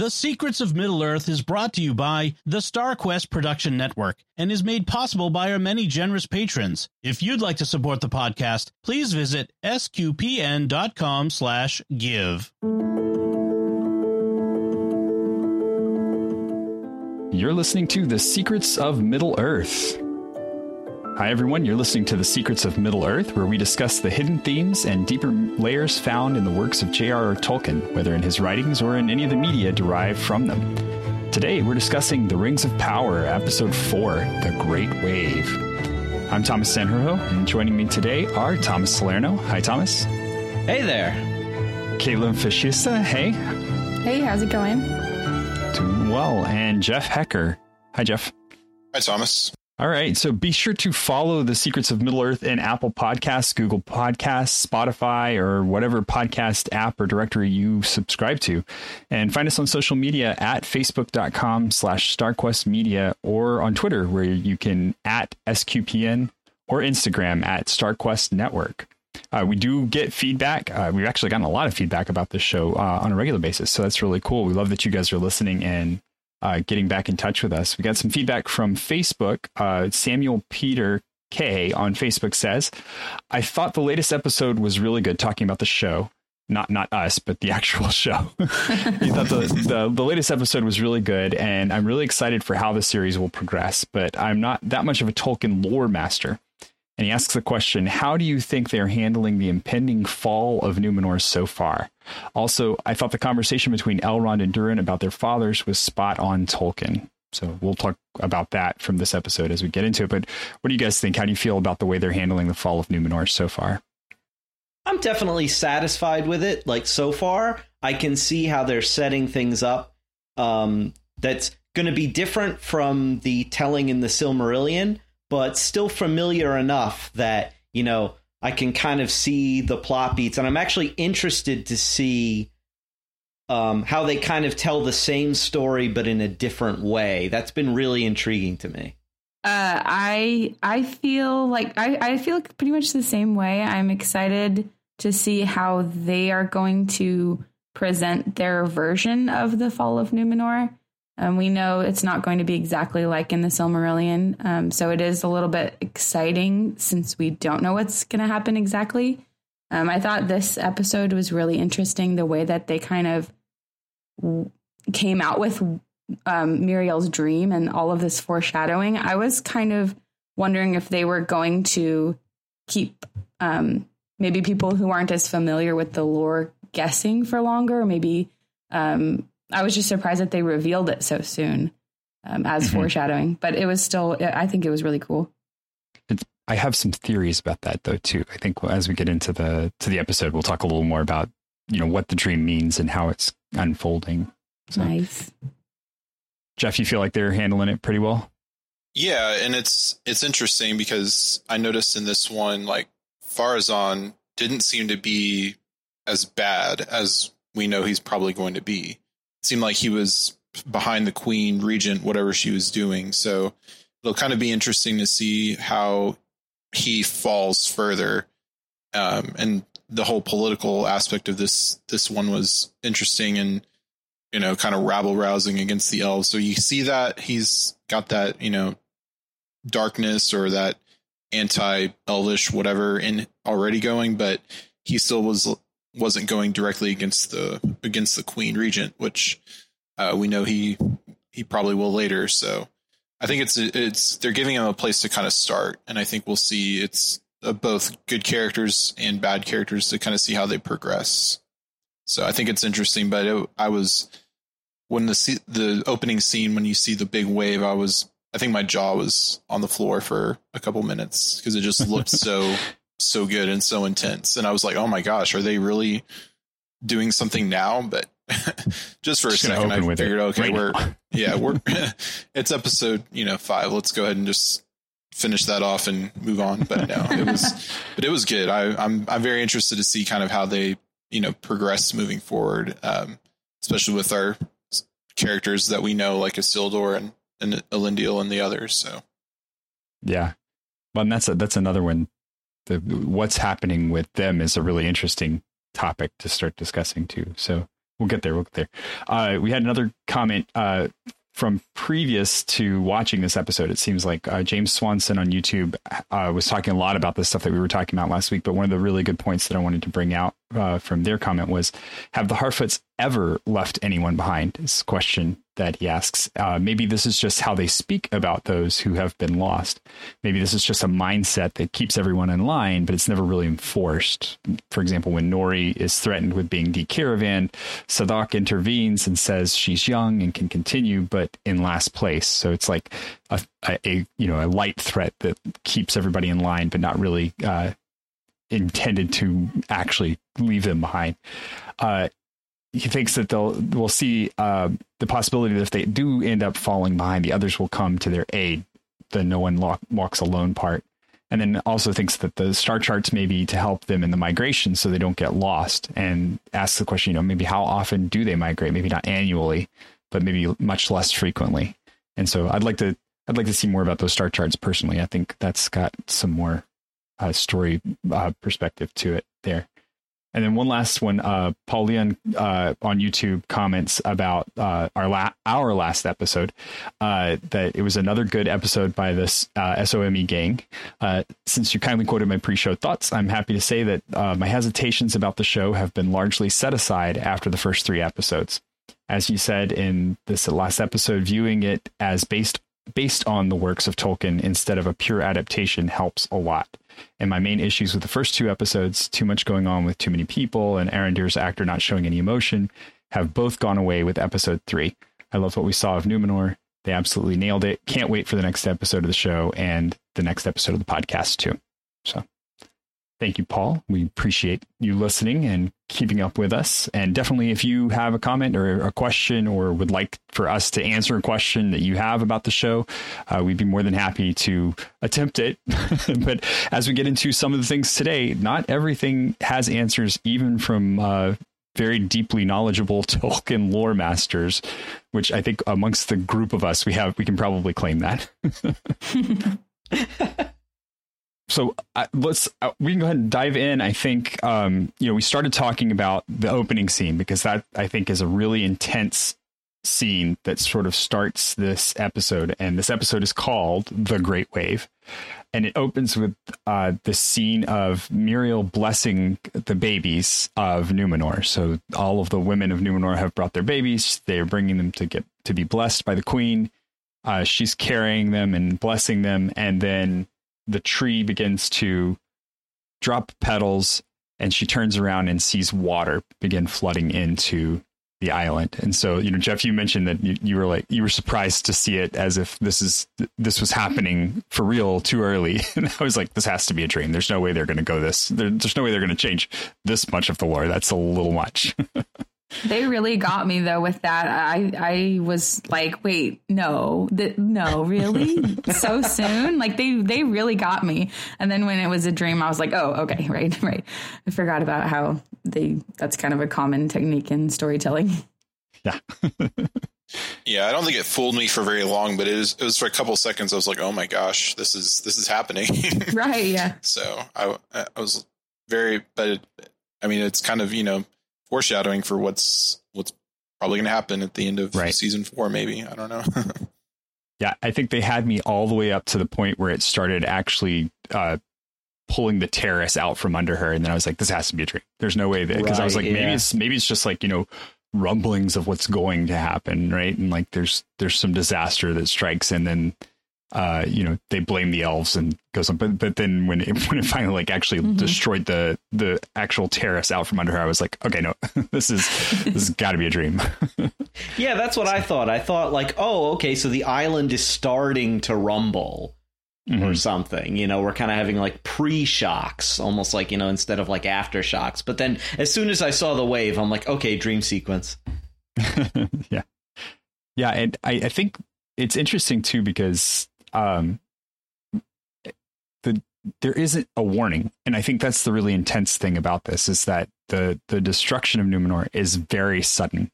The Secrets of Middle Earth is brought to you by the StarQuest Production Network and is made possible by our many generous patrons. If you'd like to support the podcast, please visit sqpn.com slash give. You're listening to The Secrets of Middle Earth. Hi, everyone. You're listening to The Secrets of Middle Earth, where we discuss the hidden themes and deeper layers found in the works of J.R.R. Tolkien, whether in his writings or in any of the media derived from them. Today, we're discussing The Rings of Power, Episode 4 The Great Wave. I'm Thomas Sanjurjo, and joining me today are Thomas Salerno. Hi, Thomas. Hey there. Kaitlyn Facista. Hey. Hey, how's it going? Doing well. And Jeff Haecker. Hi, Jeff. Hi, Thomas. All right. So be sure to follow the Secrets of Middle Earth in Apple Podcasts, Google Podcasts, Spotify, or whatever podcast app or directory you subscribe to. And find us on social media at facebook.com slash StarQuest Media or on Twitter where you can at SQPN or Instagram at StarQuest Network. Uh, we do get feedback. Uh, we've actually gotten a lot of feedback about this show uh, on a regular basis. So that's really cool. We love that you guys are listening and uh, getting back in touch with us. We got some feedback from Facebook. Uh, Samuel Peter K on Facebook says, "I thought the latest episode was really good, talking about the show." Not not us, but the actual show. he thought the, the the latest episode was really good, and I'm really excited for how the series will progress. But I'm not that much of a Tolkien lore master. And he asks the question How do you think they're handling the impending fall of Numenor so far? Also, I thought the conversation between Elrond and Durin about their fathers was spot on Tolkien. So we'll talk about that from this episode as we get into it. But what do you guys think? How do you feel about the way they're handling the fall of Numenor so far? I'm definitely satisfied with it. Like so far, I can see how they're setting things up. Um, that's going to be different from the telling in the Silmarillion, but still familiar enough that you know I can kind of see the plot beats, and I'm actually interested to see um, how they kind of tell the same story but in a different way. That's been really intriguing to me. Uh, I I feel like I, I feel pretty much the same way. I'm excited to see how they are going to present their version of the fall of Numenor. Um, we know it's not going to be exactly like in the Silmarillion, um, so it is a little bit exciting since we don't know what's going to happen exactly. Um, I thought this episode was really interesting the way that they kind of came out with um, Míriel's dream and all of this foreshadowing. I was kind of wondering if they were going to keep um, maybe people who aren't as familiar with the lore guessing for longer, maybe um, I was just surprised that they revealed it so soon um, as mm-hmm. foreshadowing, but it was still, I think it was really cool. It's, I have some theories about that though, too. I think as we get into the, to the episode, we'll talk a little more about, you know, what the dream means and how it's unfolding. So, nice. Jeff, you feel like they're handling it pretty well? Yeah. And it's, it's interesting because I noticed in this one, like Pharazôn didn't seem to be as bad as we know he's probably going to be seemed like he was behind the queen regent whatever she was doing. So it'll kind of be interesting to see how he falls further. Um, and the whole political aspect of this this one was interesting and you know kind of rabble rousing against the elves. So you see that he's got that you know darkness or that anti elvish whatever in already going but he still was wasn't going directly against the against the queen regent, which uh, we know he he probably will later. So I think it's it's they're giving him a place to kind of start, and I think we'll see it's uh, both good characters and bad characters to kind of see how they progress. So I think it's interesting. But it, I was when the the opening scene when you see the big wave, I was I think my jaw was on the floor for a couple minutes because it just looked so so good and so intense. And I was like, oh my gosh, are they really doing something now? But just for a just second, I figured, okay, right we're yeah, we're it's episode you know five. Let's go ahead and just finish that off and move on. But no, it was but it was good. I, I'm I'm very interested to see kind of how they you know progress moving forward, um, especially with our characters that we know like Isildur and and Elendil and the others. So yeah, well, and that's a, that's another one the what's happening with them is a really interesting topic to start discussing too. So we'll get there. We'll get there. Uh, we had another comment uh, from previous to watching this episode. It seems like uh, James Swanson on YouTube uh, was talking a lot about the stuff that we were talking about last week. But one of the really good points that I wanted to bring out uh, from their comment was: Have the Harfoots ever left anyone behind? Is a question that he asks. Uh, maybe this is just how they speak about those who have been lost. Maybe this is just a mindset that keeps everyone in line, but it's never really enforced. For example, when Nori is threatened with being decaravaned, Sadoc intervenes and says she's young and can continue, but in last place. So it's like a, a, you know a light threat that keeps everybody in line, but not really. Uh, intended to actually leave them behind. Uh, he thinks that they'll we'll see uh, the possibility that if they do end up falling behind, the others will come to their aid. The no one walks alone part, and then also thinks that the star charts may be to help them in the migration so they don't get lost. And asks the question, you know, maybe how often do they migrate? Maybe not annually, but maybe much less frequently. And so I'd like to I'd like to see more about those star charts personally. I think that's got some more uh, story uh, perspective to it there. And then one last one, uh, Paul Leon uh, on YouTube comments about uh, our la- our last episode uh, that it was another good episode by this uh, SOME gang. Uh, since you kindly quoted my pre-show thoughts, I'm happy to say that uh, my hesitations about the show have been largely set aside after the first three episodes. As you said in this last episode, viewing it as based based on the works of Tolkien instead of a pure adaptation helps a lot. And my main issues with the first two episodes, too much going on with too many people and Aaron Arondir's actor not showing any emotion, have both gone away with episode three. I love what we saw of Numenor. They absolutely nailed it. Can't wait for the next episode of the show and the next episode of the podcast too. So Thank you, Paul. We appreciate you listening and keeping up with us. And definitely, if you have a comment or a question or would like for us to answer a question that you have about the show, uh, we'd be more than happy to attempt it. but as we get into some of the things today, not everything has answers, even from uh, very deeply knowledgeable Tolkien lore masters, which I think amongst the group of us, we have, we can probably claim that. so let's uh, we can go ahead and dive in i think um, you know we started talking about the opening scene because that i think is a really intense scene that sort of starts this episode and this episode is called the great wave and it opens with uh, the scene of Míriel blessing the babies of Numenor. So all of the women of Numenor have brought their babies. They are bringing them to get to be blessed by the queen. Uh, she's carrying them and blessing them, and then the tree begins to drop petals and she turns around and sees water begin flooding into the island. And so, you know, Jeff, you mentioned that you, you, were like you were surprised to see it as if this is this was happening for real too early. And I was like, this has to be a dream. There's no way they're going to go this. There, there's no way they're going to change this much of the lore. That's a little much. They really got me though with that. I I was like, wait, no, th- no, really, so soon? Like they they really got me. And then when it was a dream, I was like, oh, okay, right, right. I forgot about how they. That's kind of a common technique in storytelling. Yeah. yeah, I don't think it fooled me for very long, but it was it was for a couple seconds. I was like, oh my gosh, this is this is happening. right. Yeah. So I I was very, but it, I mean, it's kind of you know foreshadowing for what's what's probably going to happen at the end of right. season four. Maybe I don't know. yeah, I think they had me all the way up to the point where it started actually uh, pulling the terrace out from under her, and then I was like, "This has to be a dream." There's no way that because right, I was like, yeah. maybe it's maybe it's just like you know rumblings of what's going to happen, right? And like there's there's some disaster that strikes, and then uh, you know, they blame the elves and goes on. But but then when it when it finally like actually mm-hmm. destroyed the the actual terrace out from under her, I was like, okay, no, this is this has got to be a dream. yeah, that's what I thought. I thought like, oh, okay, so the island is starting to rumble. Mm-hmm. Or something, you know, we're kind of having like pre shocks, almost like, you know, instead of like aftershocks. But then as soon as I saw the wave, I'm like, okay, dream sequence. yeah. Yeah. And I, I think it's interesting too because um, the there isn't a warning, and I think that's the really intense thing about this is that the the destruction of Numenor is very sudden,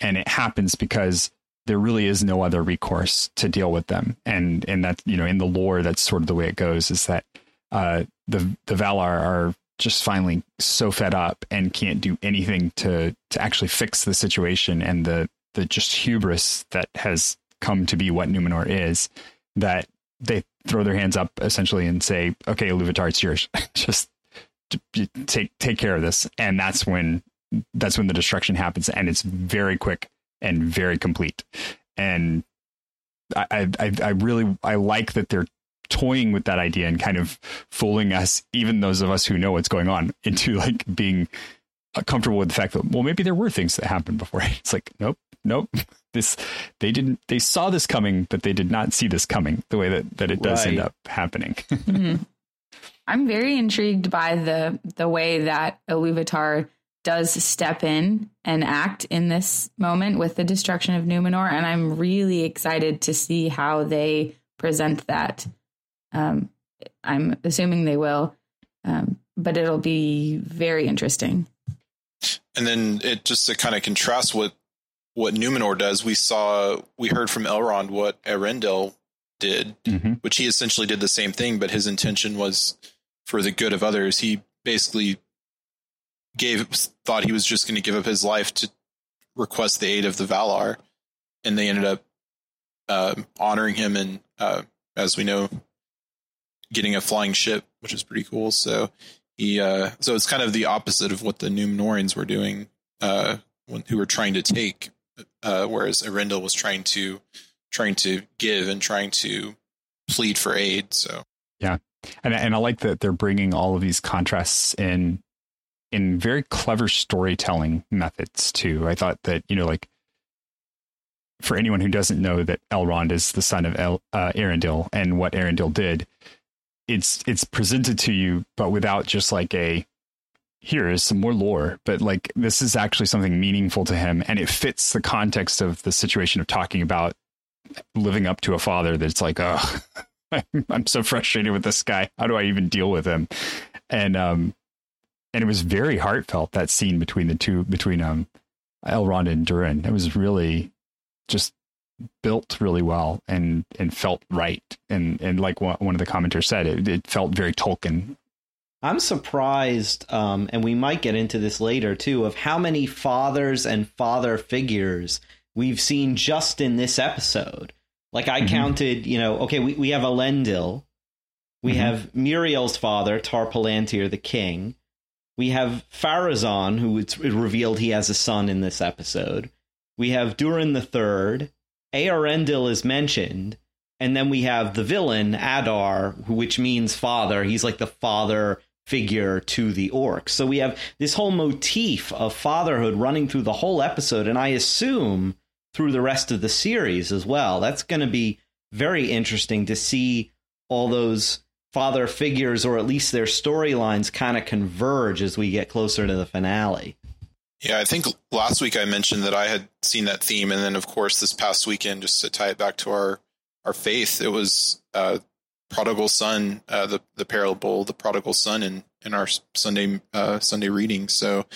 and it happens because there really is no other recourse to deal with them, and and that you know in the lore that's sort of the way it goes is that uh, the the Valar are just finally so fed up and can't do anything to to actually fix the situation and the the just hubris that has come to be what Numenor is that they throw their hands up essentially and say, "Okay, Iluvatar, it's yours. just take take care of this." And that's when that's when the destruction happens, and it's very quick and very complete. And I I, I really I like that they're toying with that idea and kind of fooling us, even those of us who know what's going on, into like being comfortable with the fact that well maybe there were things that happened before. It's like nope, nope. This they didn't they saw this coming, but they did not see this coming the way that that it does right. end up happening. mm-hmm. I'm very intrigued by the the way that Iluvatar does step in and act in this moment with the destruction of Numenor, and I'm really excited to see how they present that. Um, I'm assuming they will, um, but it'll be very interesting. And then it just to kind of contrast what what Numenor does, we saw we heard from Elrond what Eärendil did, mm-hmm. which he essentially did the same thing, but his intention was for the good of others. He basically gave thought he was just going to give up his life to request the aid of the Valar, and they ended up uh, honoring him and, uh, as we know, getting a flying ship, which is pretty cool. So he, uh, so it's kind of the opposite of what the Numenorians were doing, uh, when, who were trying to take, uh, whereas Eärendil was trying to trying to give and trying to plead for aid. So yeah, and and I like that they're bringing all of these contrasts in in very clever storytelling methods too. I thought that you know like for anyone who doesn't know that Elrond is the son of El, uh, Eärendil and what Eärendil did, it's it's presented to you, but without just like a here is some more lore, but like this is actually something meaningful to him, and it fits the context of the situation of talking about living up to a father. That's like, oh, I'm so frustrated with this guy. How do I even deal with him? And um, and it was very heartfelt that scene between the two between um Elrond and Durin. It was really just built really well and and felt right and and like one of the commenters said it, it felt very Tolkien. I'm surprised, um, and we might get into this later too, of how many fathers and father figures we've seen just in this episode. Like I mm-hmm. counted, you know, okay, we, we have Elendil, we mm-hmm. have Míriel's father, Tar Palantir, the king. We have Pharazôn, who it's revealed he has a son in this episode. We have Durin the Third. Eärendil is mentioned, and then we have the villain Adar, which means father. He's like the father figure to the orcs. So we have this whole motif of fatherhood running through the whole episode, and I assume through the rest of the series as well. That's going to be very interesting to see all those father figures or at least their storylines kind of converge as we get closer to the finale. Yeah, I think last week I mentioned that I had seen that theme, and then of course this past weekend, just to tie it back to our our faith, it was uh, prodigal son, uh, the the parable, the prodigal son, in in our Sunday uh, Sunday reading. So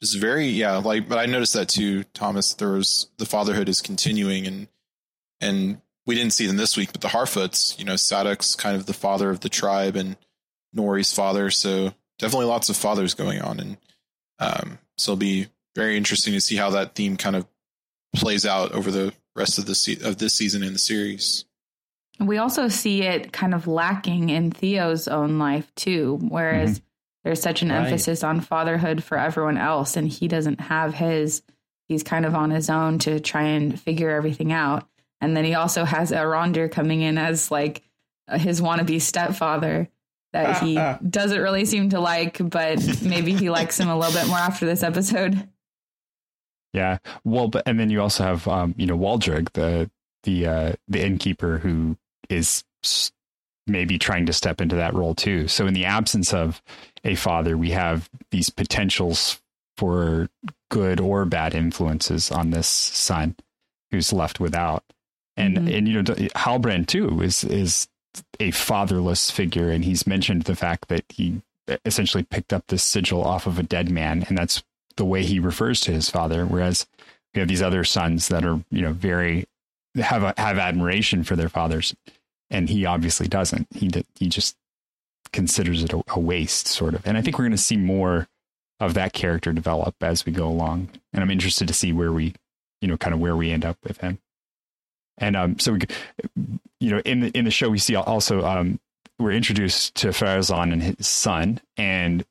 just very yeah, like but I noticed that too, Thomas. There was the fatherhood is continuing, and and we didn't see them this week, but the Harfoots, you know, Sadoc's kind of the father of the tribe and Nori's father. So definitely lots of fathers going on. And um, so it'll be very interesting to see how that theme kind of plays out over the rest of the se- of this season in the series. We also see it kind of lacking in Theo's own life too, whereas mm-hmm. there's such an right. emphasis on fatherhood for everyone else, and he doesn't have his. He's kind of on his own to try and figure everything out. And then he also has Arondir coming in as like his wannabe stepfather that he doesn't really seem to like, but maybe he likes him a little bit more after this episode. Yeah. Well, but and then you also have um, you know, Waldreg, the the uh the innkeeper who is maybe trying to step into that role too. So in the absence of a father, we have these potentials for good or bad influences on this son who's left without and mm-hmm. and you know Halbrand too is is a fatherless figure, and he's mentioned the fact that he essentially picked up this sigil off of a dead man, and that's the way he refers to his father. Whereas we have these other sons that are you know very have a, have admiration for their fathers, and he obviously doesn't. He he just considers it a, a waste, sort of. And I think we're going to see more of that character develop as we go along. And I'm interested to see where we, you know, kind of where we end up with him. And um, so we, you know, in the in the show we see also um, we're introduced to Pharazôn and his son, and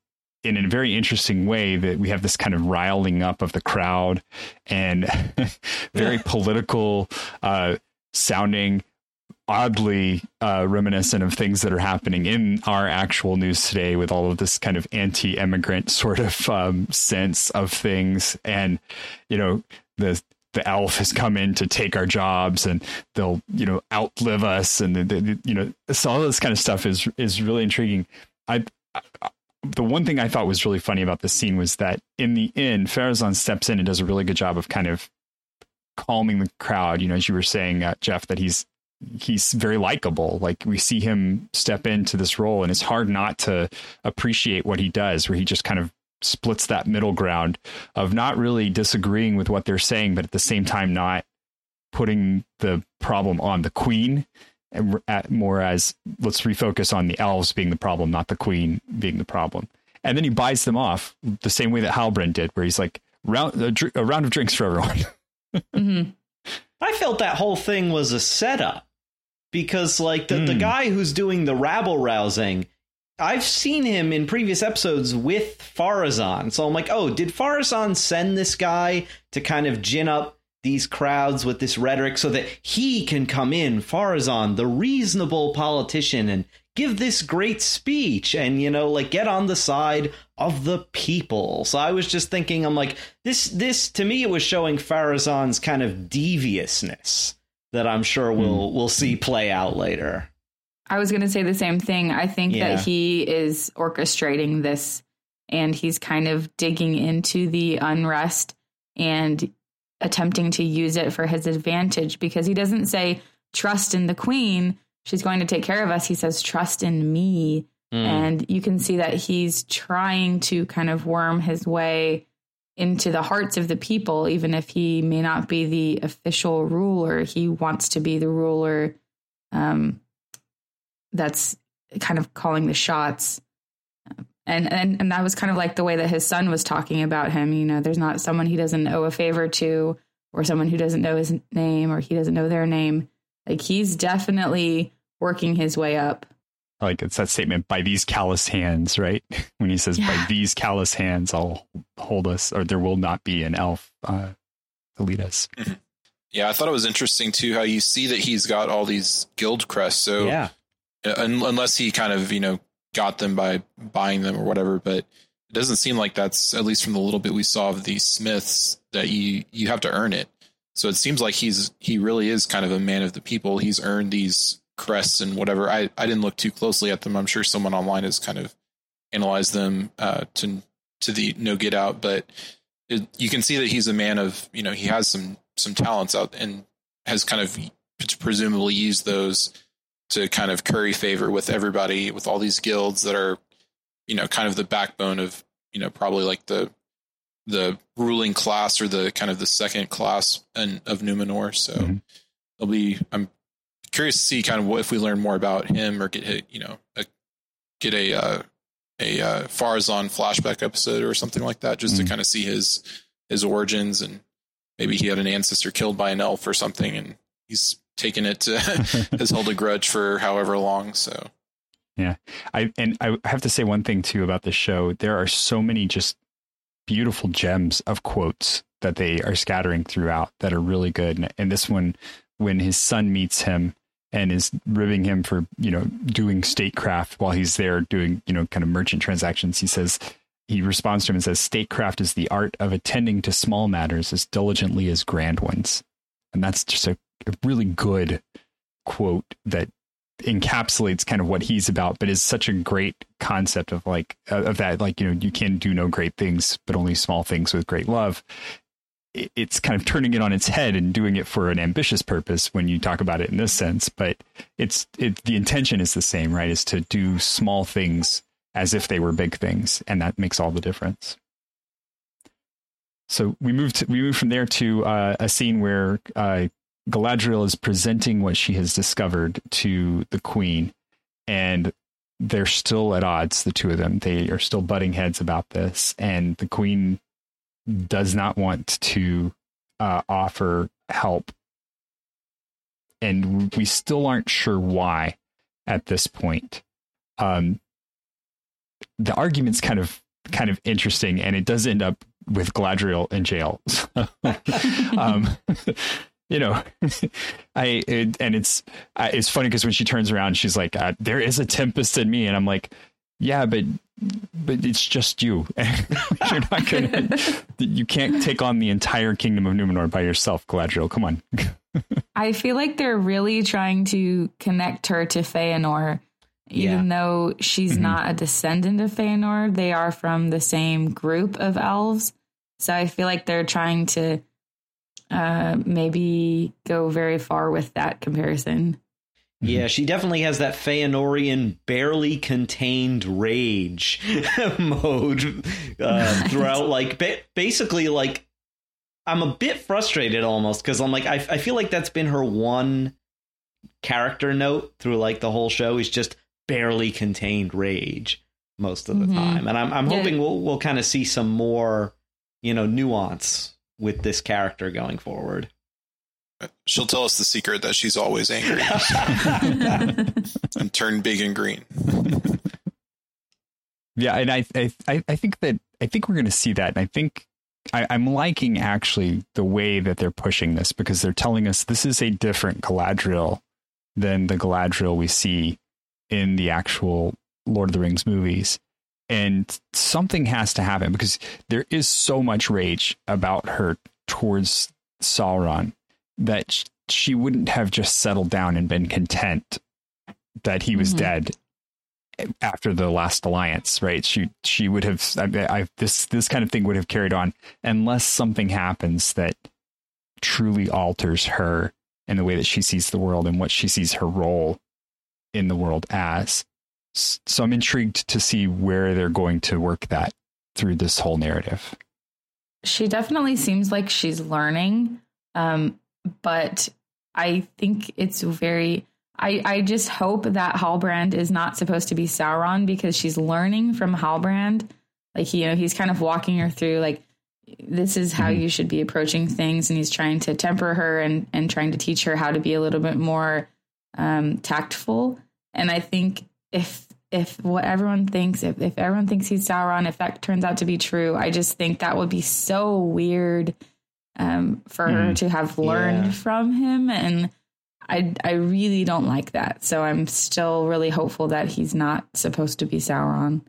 in a very interesting way that we have this kind of riling up of the crowd and very political uh, sounding oddly uh, reminiscent of things that are happening in our actual news today with all of this kind of anti-immigrant sort of um, sense of things and you know the the elf has come in to take our jobs and they'll you know outlive us and the, the, you know so all this kind of stuff is is really intriguing I, I the one thing I thought was really funny about this scene was that in the end, Pharazôn steps in and does a really good job of kind of calming the crowd. You know, as you were saying, uh, Jeff, that he's he's very likable. Like we see him step into this role, and it's hard not to appreciate what he does, where he just kind of splits that middle ground of not really disagreeing with what they're saying, but at the same time not putting the problem on the queen and more as let's refocus on the elves being the problem, not the queen being the problem. And then he buys them off the same way that Halbrand did, where he's like, round a, a round of drinks for everyone. mm-hmm. I felt that whole thing was a setup because, like, the, mm. the hmm. guy who's doing the rabble rousing, I've seen him in previous episodes with Pharazôn. So I'm like, oh, did Pharazôn send this guy to kind of gin up these crowds with this rhetoric so that he can come in, Pharazôn, the reasonable politician, and give this great speech and, you know, like get on the side of the people. So I was just thinking, I'm like, this, this, to me, it was showing Pharazôn's kind of deviousness that I'm sure we'll, mm. we'll see play out later. I was going to say the same thing. I think yeah. that he is orchestrating this and he's kind of digging into the unrest and attempting to use it for his advantage because he doesn't say trust in the queen she's going to take care of us he says trust in me mm. and you can see that he's trying to kind of worm his way into the hearts of the people even if he may not be the official ruler he wants to be the ruler um, that's kind of calling the shots. And and and that was kind of like the way that his son was talking about him you know there's not someone he doesn't owe a favor to or someone who doesn't know his name or he doesn't know their name. Like he's definitely working his way up like it's that statement by these callous hands right when he says yeah. by these callous hands i'll hold us or there will not be an elf uh, to lead us mm-hmm. yeah i thought it was interesting too how you see that he's got all these guild crests so yeah unless he kind of you know got them by buying them or whatever, but it doesn't seem like that's at least from the little bit we saw of these Smiths that you you have to earn it. So it seems like he's he really is kind of a man of the people. He's earned these crests and whatever. I I didn't look too closely at them. I'm sure someone online has kind of analyzed them uh, to to the no get out, but it, you can see that he's a man of you know he has some some talents out and has kind of presumably used those to kind of curry favor with everybody with all these guilds that are you know kind of the backbone of you know probably like the the ruling class or the kind of the second class and of Numenor. So mm-hmm. it'll be I'm curious to see kind of what if we learn more about him or get hit, you know a, get a uh, a uh, Pharazôn flashback episode or something like that just mm-hmm. to kind of see his his origins and maybe he had an ancestor killed by an elf or something and he's taken it to has held a grudge for however long. So yeah, I and I have to say one thing too about this show. There are so many just beautiful gems of quotes that they are scattering throughout that are really good. And, and this one, when his son meets him and is ribbing him for you know doing statecraft while he's there doing you know kind of merchant transactions, he says he responds to him and says, "Statecraft is the art of attending to small matters as diligently as grand ones." And that's just a a really good quote that encapsulates kind of what he's about, but is such a great concept of like of that like you know you can do no great things, but only small things with great love. It's kind of turning it on its head and doing it for an ambitious purpose when you talk about it in this sense, but it's it the intention is the same, right? Is to do small things as if they were big things, and that makes all the difference. So we moved we moved from there to uh, a scene where uh, Galadriel is presenting what she has discovered to the queen, and they're still at odds, the two of them. They are still butting heads about this, and the queen does not want to uh, offer help, and we still aren't sure why at this point. Um, the argument's kind of kind of interesting, and it does end up with Galadriel in jail. um, you know, I it, and it's it's funny because when she turns around, she's like, uh, "There is a tempest in me," and I'm like, "Yeah, but but it's just you. You're not gonna. you can't take on the entire kingdom of Numenor by yourself, Galadriel. Come on." I feel like they're really trying to connect her to Feanor, even yeah. though she's mm-hmm. not a descendant of Feanor. They are from the same group of elves, so I feel like they're trying to uh, maybe go very far with that comparison. Yeah, she definitely has that Feanorian barely contained rage mode uh, throughout. Like, ba- basically, like I'm a bit frustrated almost because I'm like, I, I feel like that's been her one character note through like the whole show is just barely contained rage most of the mm-hmm. time, and I'm I'm hoping yeah. we'll we'll kind of see some more, you know, nuance with this character going forward. She'll tell us the secret that she's always angry and turn big and green. Yeah, and I, I I think that I think we're going to see that, and I think I, I'm liking actually the way that they're pushing this because they're telling us this is a different Galadriel than the Galadriel we see in the actual Lord of the Rings movies and something has to happen because there is so much rage about her towards Sauron that she wouldn't have just settled down and been content that he was mm-hmm. dead after the last alliance right she she would have I, I, this this kind of thing would have carried on unless something happens that truly alters her and the way that she sees the world and what she sees her role in the world as so I'm intrigued to see where they're going to work that through this whole narrative. She definitely seems like she's learning, um, but I think it's very. I, I just hope that Halbrand is not supposed to be Sauron because she's learning from Halbrand. Like you know, he's kind of walking her through like this is how mm-hmm. you should be approaching things, and he's trying to temper her and and trying to teach her how to be a little bit more um, tactful. And I think if if what everyone thinks, if, if everyone thinks he's Sauron, if that turns out to be true, I just think that would be so weird um, for mm, her to have learned yeah. from him. And I, I really don't like that. So I'm still really hopeful that he's not supposed to be Sauron.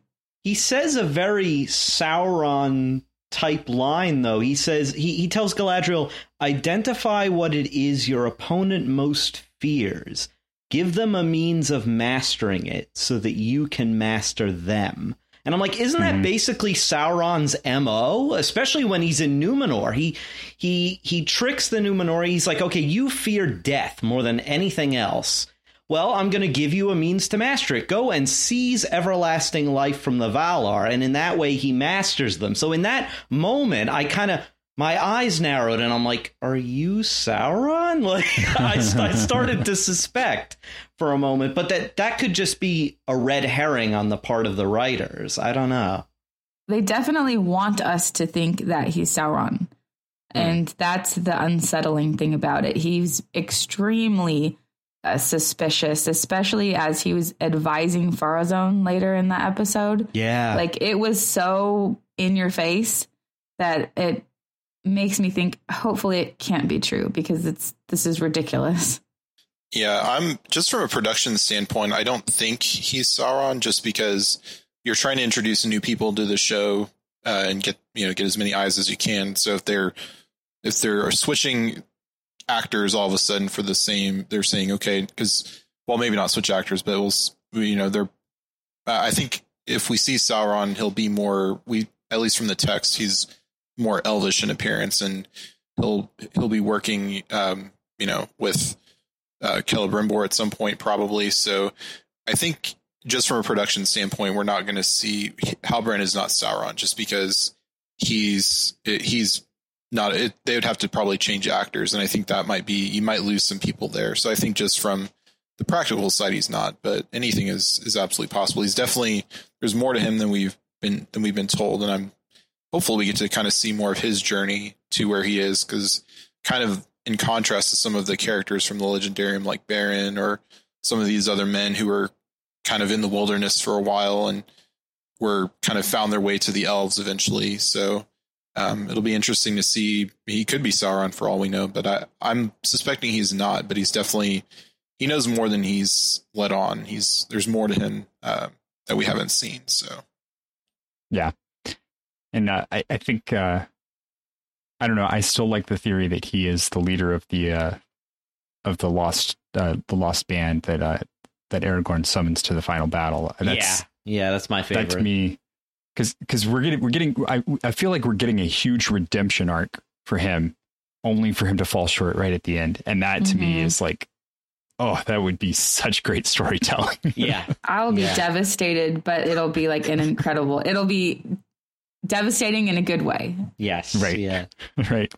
He says a very Sauron type line, though. He says, he, he tells Galadriel, identify what it is your opponent most fears Give them a means of mastering it so that you can master them. And I'm like, isn't that mm-hmm. basically Sauron's MO? Especially when he's in Numenor. He he he tricks the Numenor. He's like, okay, you fear death more than anything else. Well, I'm going to give you a means to master it. Go and seize everlasting life from the Valar, and in that way, he masters them. So in that moment, I kind of my eyes narrowed and I'm like, "Are you Sauron?" Like I, I, started to suspect for a moment, but that that could just be a red herring on the part of the writers. I don't know. They definitely want us to think that he's Sauron. And that's the unsettling thing about it. He's extremely uh, suspicious, especially as he was advising Pharazôn later in the episode. Yeah. Like it was so in your face that it makes me think hopefully it can't be true because it's this is ridiculous. Yeah, I'm just from a production standpoint, I don't think he's Sauron just because you're trying to introduce new people to the show uh, and get you know get as many eyes as you can. So if they're if they're switching actors all of a sudden for the same, they're saying okay because well maybe not switch actors, but we'll you know they're. I think if we see Sauron, he'll be more we at least from the text he's more elvish in appearance, and he'll he'll be working, um, you know, with uh, Celebrimbor at some point probably. So I think just from a production standpoint, we're not going to see Halbrand is not Sauron just because he's he's not. It, they would have to probably change actors, and I think that might be you might lose some people there. So I think just from the practical side he's not, but anything is is absolutely possible. He's definitely there's more to him than we've been than we've been told, and I'm hopeful we get to kind of see more of his journey to where he is because kind of in contrast to some of the characters from the legendarium like Beren or some of these other men who were kind of in the wilderness for a while and were kind of found their way to the elves eventually. So um, it'll be interesting to see. He could be Sauron for all we know, but I, I'm suspecting he's not. But he's definitely he knows more than he's let on. He's there's more to him uh, that we haven't seen. So yeah, and uh, I I think uh, I don't know. I still like the theory that he is the leader of the uh, of the lost uh, the lost band that uh, that Aragorn summons to the final battle. That's, yeah, yeah, that's my favorite. That to me because because we're getting we're getting I I feel like we're getting a huge redemption arc for him, only for him to fall short right at the end, and that to mm-hmm. me is like, oh, that would be such great storytelling. yeah, I'll be yeah. devastated, but it'll be like an incredible. It'll be devastating in a good way. Yes. Right. Yeah. Right.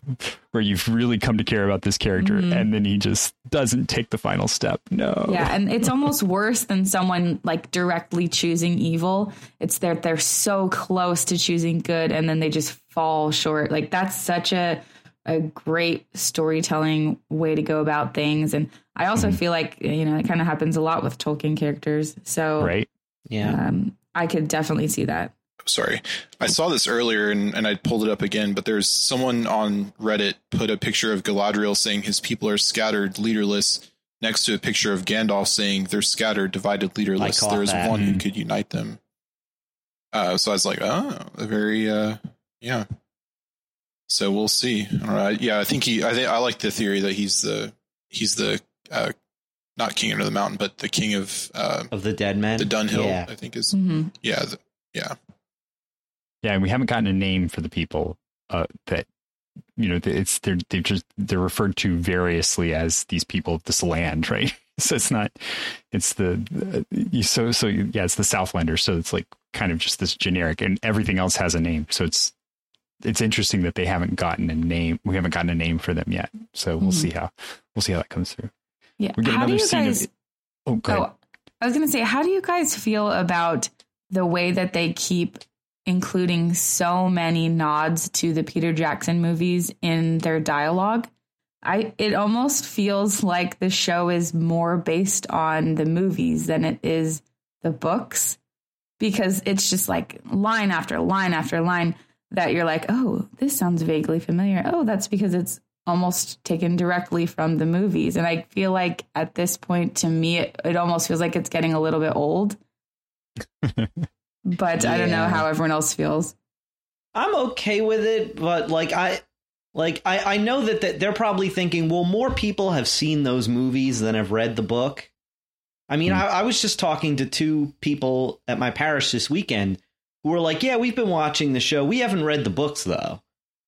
Where you've really come to care about this character mm-hmm. and then he just doesn't take the final step. No. Yeah. And it's almost worse than someone like directly choosing evil. It's that they're so close to choosing good and then they just fall short. Like that's such a, a great storytelling way to go about things. And I also mm-hmm. feel like, you know, it kind of happens a lot with Tolkien characters. So, right. Yeah. Um, I could definitely see that sorry. I saw this earlier and, and I pulled it up again, but there's someone on Reddit put a picture of Galadriel saying his people are scattered, leaderless, next to a picture of Gandalf saying they're scattered, divided, leaderless. There is that. one who hmm. could unite them. Uh, so I was like, oh, a very, uh, yeah. So we'll see. All right. Yeah, I think he. I think I like the theory that he's the he's the uh, not king under the mountain, but the king of uh, of the dead men. The Dunhill, yeah. I think is. Mm-hmm. Yeah, the, yeah. Yeah, and we haven't gotten a name for the people uh, that you know. It's they're they just they're referred to variously as these people of this land, right? so it's not. It's the uh, so so yeah. It's the Southlanders. So it's like kind of just this generic, and everything else has a name. So it's it's interesting that they haven't gotten a name. We haven't gotten a name for them yet. So we'll mm-hmm. see how we'll see how that comes through. Yeah. We get how another do you guys? Of, oh, oh, I was going to say, how do you guys feel about the way that they keep including so many nods to the Peter Jackson movies in their dialogue. I it almost feels like the show is more based on the movies than it is the books because it's just like line after line after line that you're like, "Oh, this sounds vaguely familiar." Oh, that's because it's almost taken directly from the movies. And I feel like at this point to me it, it almost feels like it's getting a little bit old. but yeah. I don't know how everyone else feels. I'm okay with it, but like I like I, I know that, that they're probably thinking, well, more people have seen those movies than have read the book. I mean, mm. I, I was just talking to two people at my parish this weekend who were like, "Yeah, we've been watching the show. We haven't read the books though."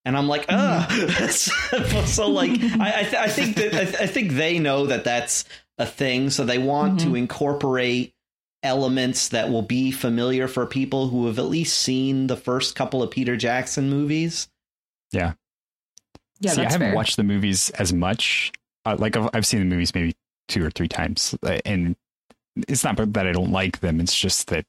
And I'm like, "Uh." so like, I I, th- I think that I, th- I, think they know that that's a thing, so they want mm-hmm. to incorporate elements that will be familiar for people who have at least seen the first couple of Peter Jackson movies. Yeah. Yeah, See, I haven't fair. watched the movies as much. Uh, like I've, I've seen the movies maybe two or three times, uh, and it's not that I don't like them. It's just that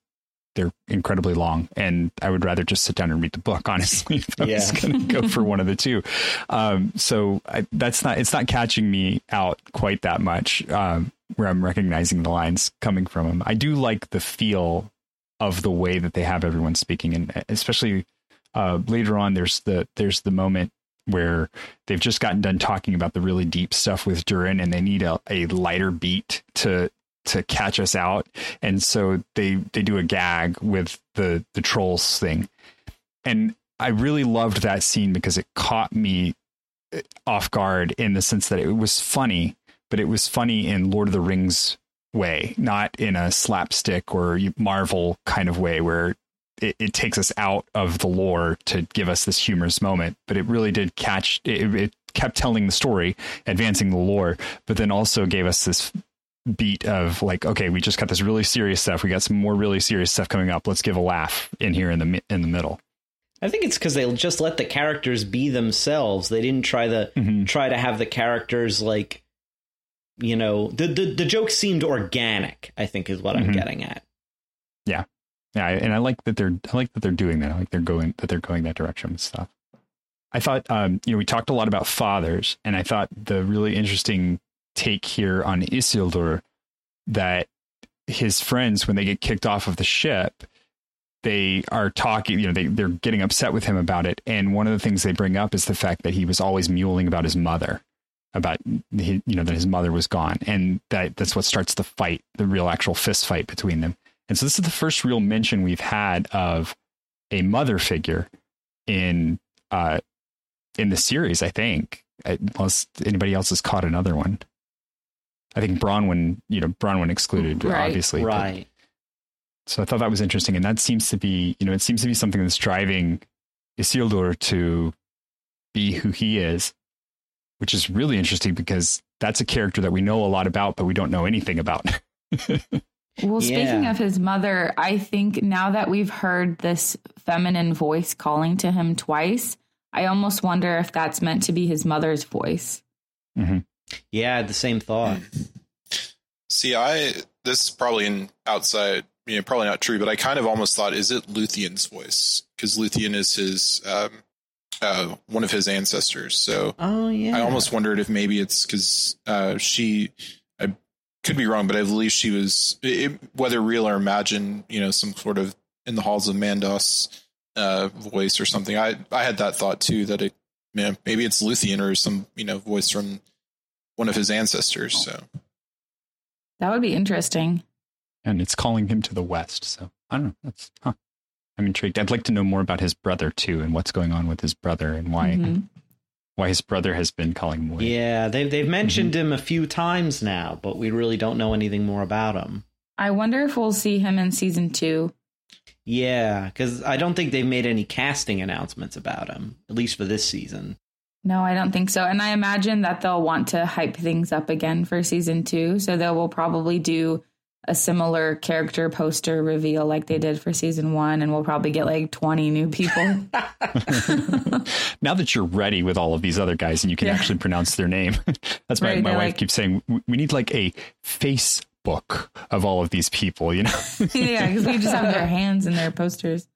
they're incredibly long, and I would rather just sit down and read the book. Honestly, if I yeah. was going to go for one of the two. Um, so I, that's not it's not catching me out quite that much. Um, where I'm recognizing the lines coming from him. I do like the feel of the way that they have everyone speaking, and especially uh, later on, there's the there's the moment where they've just gotten done talking about the really deep stuff with Durin, and they need a, a lighter beat to to catch us out, and so they they do a gag with the the trolls thing, and I really loved that scene because it caught me uh, off guard in the sense that it was funny but it was funny in Lord of the Rings way, not in a slapstick or Marvel kind of way where it, it, takes us out of the lore to give us this humorous moment. But it really did catch it, it kept telling the story, advancing the lore, but then also gave us this beat of like, okay, we just got this really serious stuff. We got some more really serious stuff coming up. Let's give a laugh in here in the in the middle. I think it's because they just let the characters be themselves. They didn't try the mm-hmm. try to have the characters like you know, the the, the joke seemed organic. I think is what I'm Mhm. getting at. Yeah, I- and I like that they're I like that they're doing that. I like they're going that they're going that direction with stuff. I thought um, you know we talked a lot about fathers, and I thought the really interesting take here on Isildur that his friends when they get kicked off of the ship they are talking you know they, they're getting upset with him about it and one of the things they bring up is the fact that he was always mewling about his mother about you know that his mother was gone. And that that's what starts the fight the real actual fist fight between them. And so this is the first real mention we've had of a mother figure in uh in the series i think. Unless anybody else has caught another one. I think bronwyn you know bronwyn excluded Right. obviously but- Right. so I thought that was interesting, and that seems to be, you know, it seems to be something that's driving Isildur to be who he is, which is really interesting because that's a character that we know a lot about, but we don't know anything about. Well, speaking Yeah. of his mother, I think now that we've heard this feminine voice calling to him twice, I almost wonder if that's meant to be his mother's voice. Yeah, I had the same thought. See, I this is probably an outside, you know, probably not true, but I kind of almost thought, is it Luthien's voice? Because Luthien is his um, uh, one of his ancestors. So Oh yeah. I almost wondered if maybe it's because uh, she. I could be wrong, but I believe she was it, whether real or imagined. You know, some sort of in the halls of Mandos uh, voice or something. I I had that thought too that it, man, maybe it's Luthien or some you know voice from one of his ancestors. So That would be interesting. and it's calling him to the west. So I don't know. That's huh. I'm intrigued. I'd like to know more about his brother too, and what's going on with his brother, and why Mhm. why his brother has been calling him away. Yeah, they've they've mentioned him a few times now, but we really don't know anything more about him. I wonder if we'll see him in season two. Yeah, because I don't think they've made any casting announcements about him, at least for this season. No, I don't think so. And I imagine that they'll want to hype things up again for season two. So they will probably do a similar character poster reveal like they did for season one. And we'll probably get like 20 new people. now that you're ready with all of these other guys and you can Yeah. actually pronounce their name, that's my, Right, my they're wife like- keeps saying we we need like a Facebook of all of these people, you know? yeah, because we just have their hands in their posters.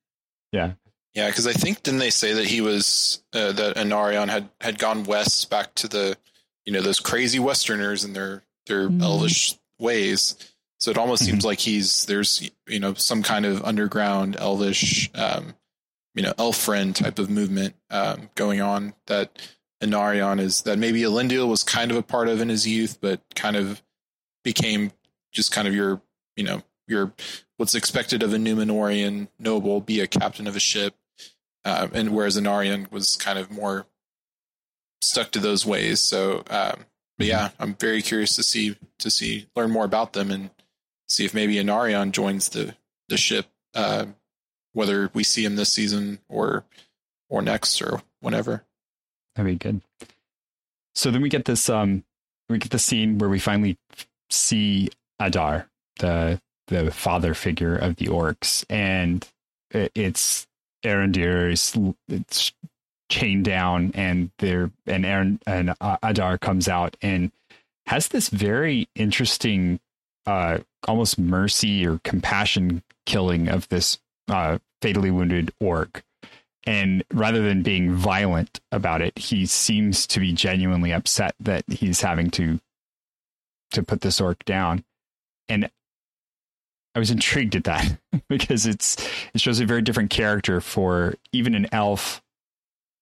yeah. Yeah, because I think didn't they say that he was uh, that Anarion had had gone west back to the you know those crazy Westerners and their their Mhm. elvish ways. So it almost seems like he's there's you know some kind of underground elvish um, you know elf friend type of movement um, going on that Anarion is that maybe Elendil was kind of a part of in his youth, but kind of became just kind of your you know your what's expected of a Numenorian noble, be a captain of a ship, uh, and whereas Anarion was kind of more stuck to those ways. So, um, but yeah, I'm very curious to see to see learn more about them and see if maybe Anarion joins the the ship, uh, whether we see him this season or or next or whenever. That'd be good. So then we get this um we get the scene where we finally see Adar, the the father figure of the orcs, and it- it's Arondir is it's chained down, and there and Aaron and uh, Adar comes out and has this very interesting, uh, almost mercy or compassion killing of this uh, fatally wounded orc. And rather than being violent about it he seems to be genuinely upset that he's having to to put this orc down. And i was intrigued at that because it's it shows a very different character for even an elf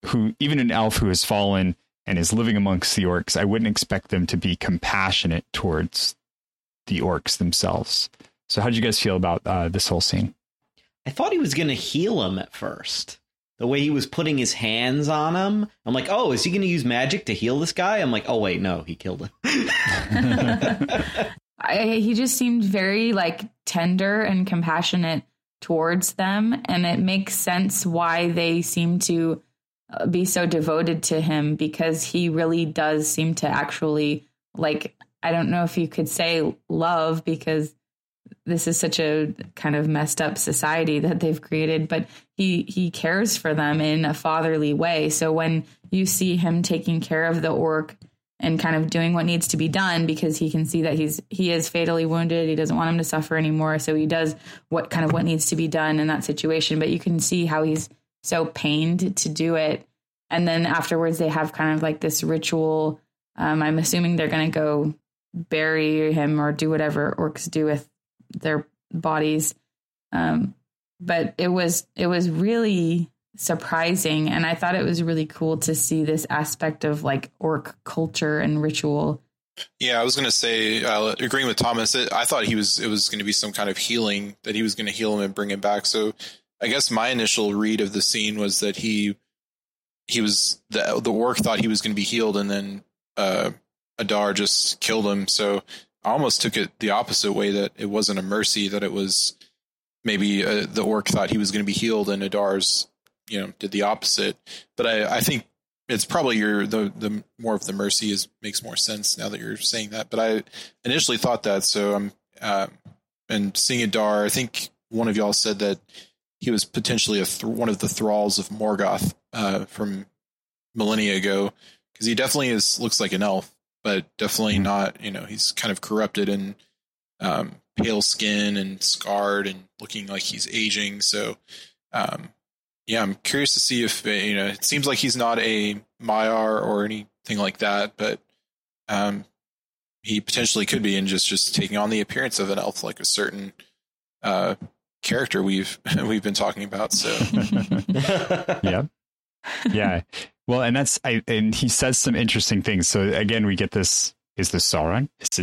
who even an elf who has fallen and is living amongst the orcs. I wouldn't expect them to be compassionate towards the orcs themselves so how did you guys feel about uh, this whole scene I thought he was going to heal him at first. The way he was putting his hands on him, I'm like, oh, is he going to use magic to heal this guy? I'm like, oh wait, no, he killed him. I, he just seemed very like tender and compassionate towards them. And it makes sense why they seem to uh, be so devoted to him because he really does seem to actually like, I don't know if you could say love because this is such a kind of messed up society that they've created, but he he cares for them in a fatherly way. So when you see him taking care of the orc and kind of doing what needs to be done because he can see that he's he is fatally wounded. He doesn't want him to suffer anymore, so he does what kind of what needs to be done in that situation. But you can see how he's so pained to do it, and then afterwards they have kind of like this ritual. Um, I'm assuming they're going to go bury him or do whatever orcs do with their bodies. Um, but it was it was really surprising. And i thought it was really cool to see this aspect of like orc culture and ritual. Yeah i was to say uh, agreeing with thomas it, i thought he was it was going to be some kind of healing that he was going to heal him and bring him back. So i guess my initial read of the scene was that he he was the the orc thought he was going to be healed and then uh adar just killed him so i almost took it the opposite way that it wasn't a mercy that it was maybe uh, the orc thought he was going to be healed and adar's you know did the opposite. But I, I think it's probably your the the more of the mercy is makes more sense now that you're saying that. But I initially thought that, so I'm uh, and seeing Adar, I think one of y'all said that he was potentially a th- one of the thralls of Morgoth uh, from millennia ago because he definitely is looks like an elf, but definitely mm-hmm. not. You know, he's kind of corrupted and um, pale skin and scarred and looking like he's aging. So um, yeah, I'm curious to see if uh, you know. It seems like he's not a Maiar or anything like that, but um, he potentially could be, and just just taking on the appearance of an elf, like a certain uh, character we've we've been talking about. So, yeah, yeah. Well, and that's I, and he says some interesting things. So again, we get this: is this Sauron? Is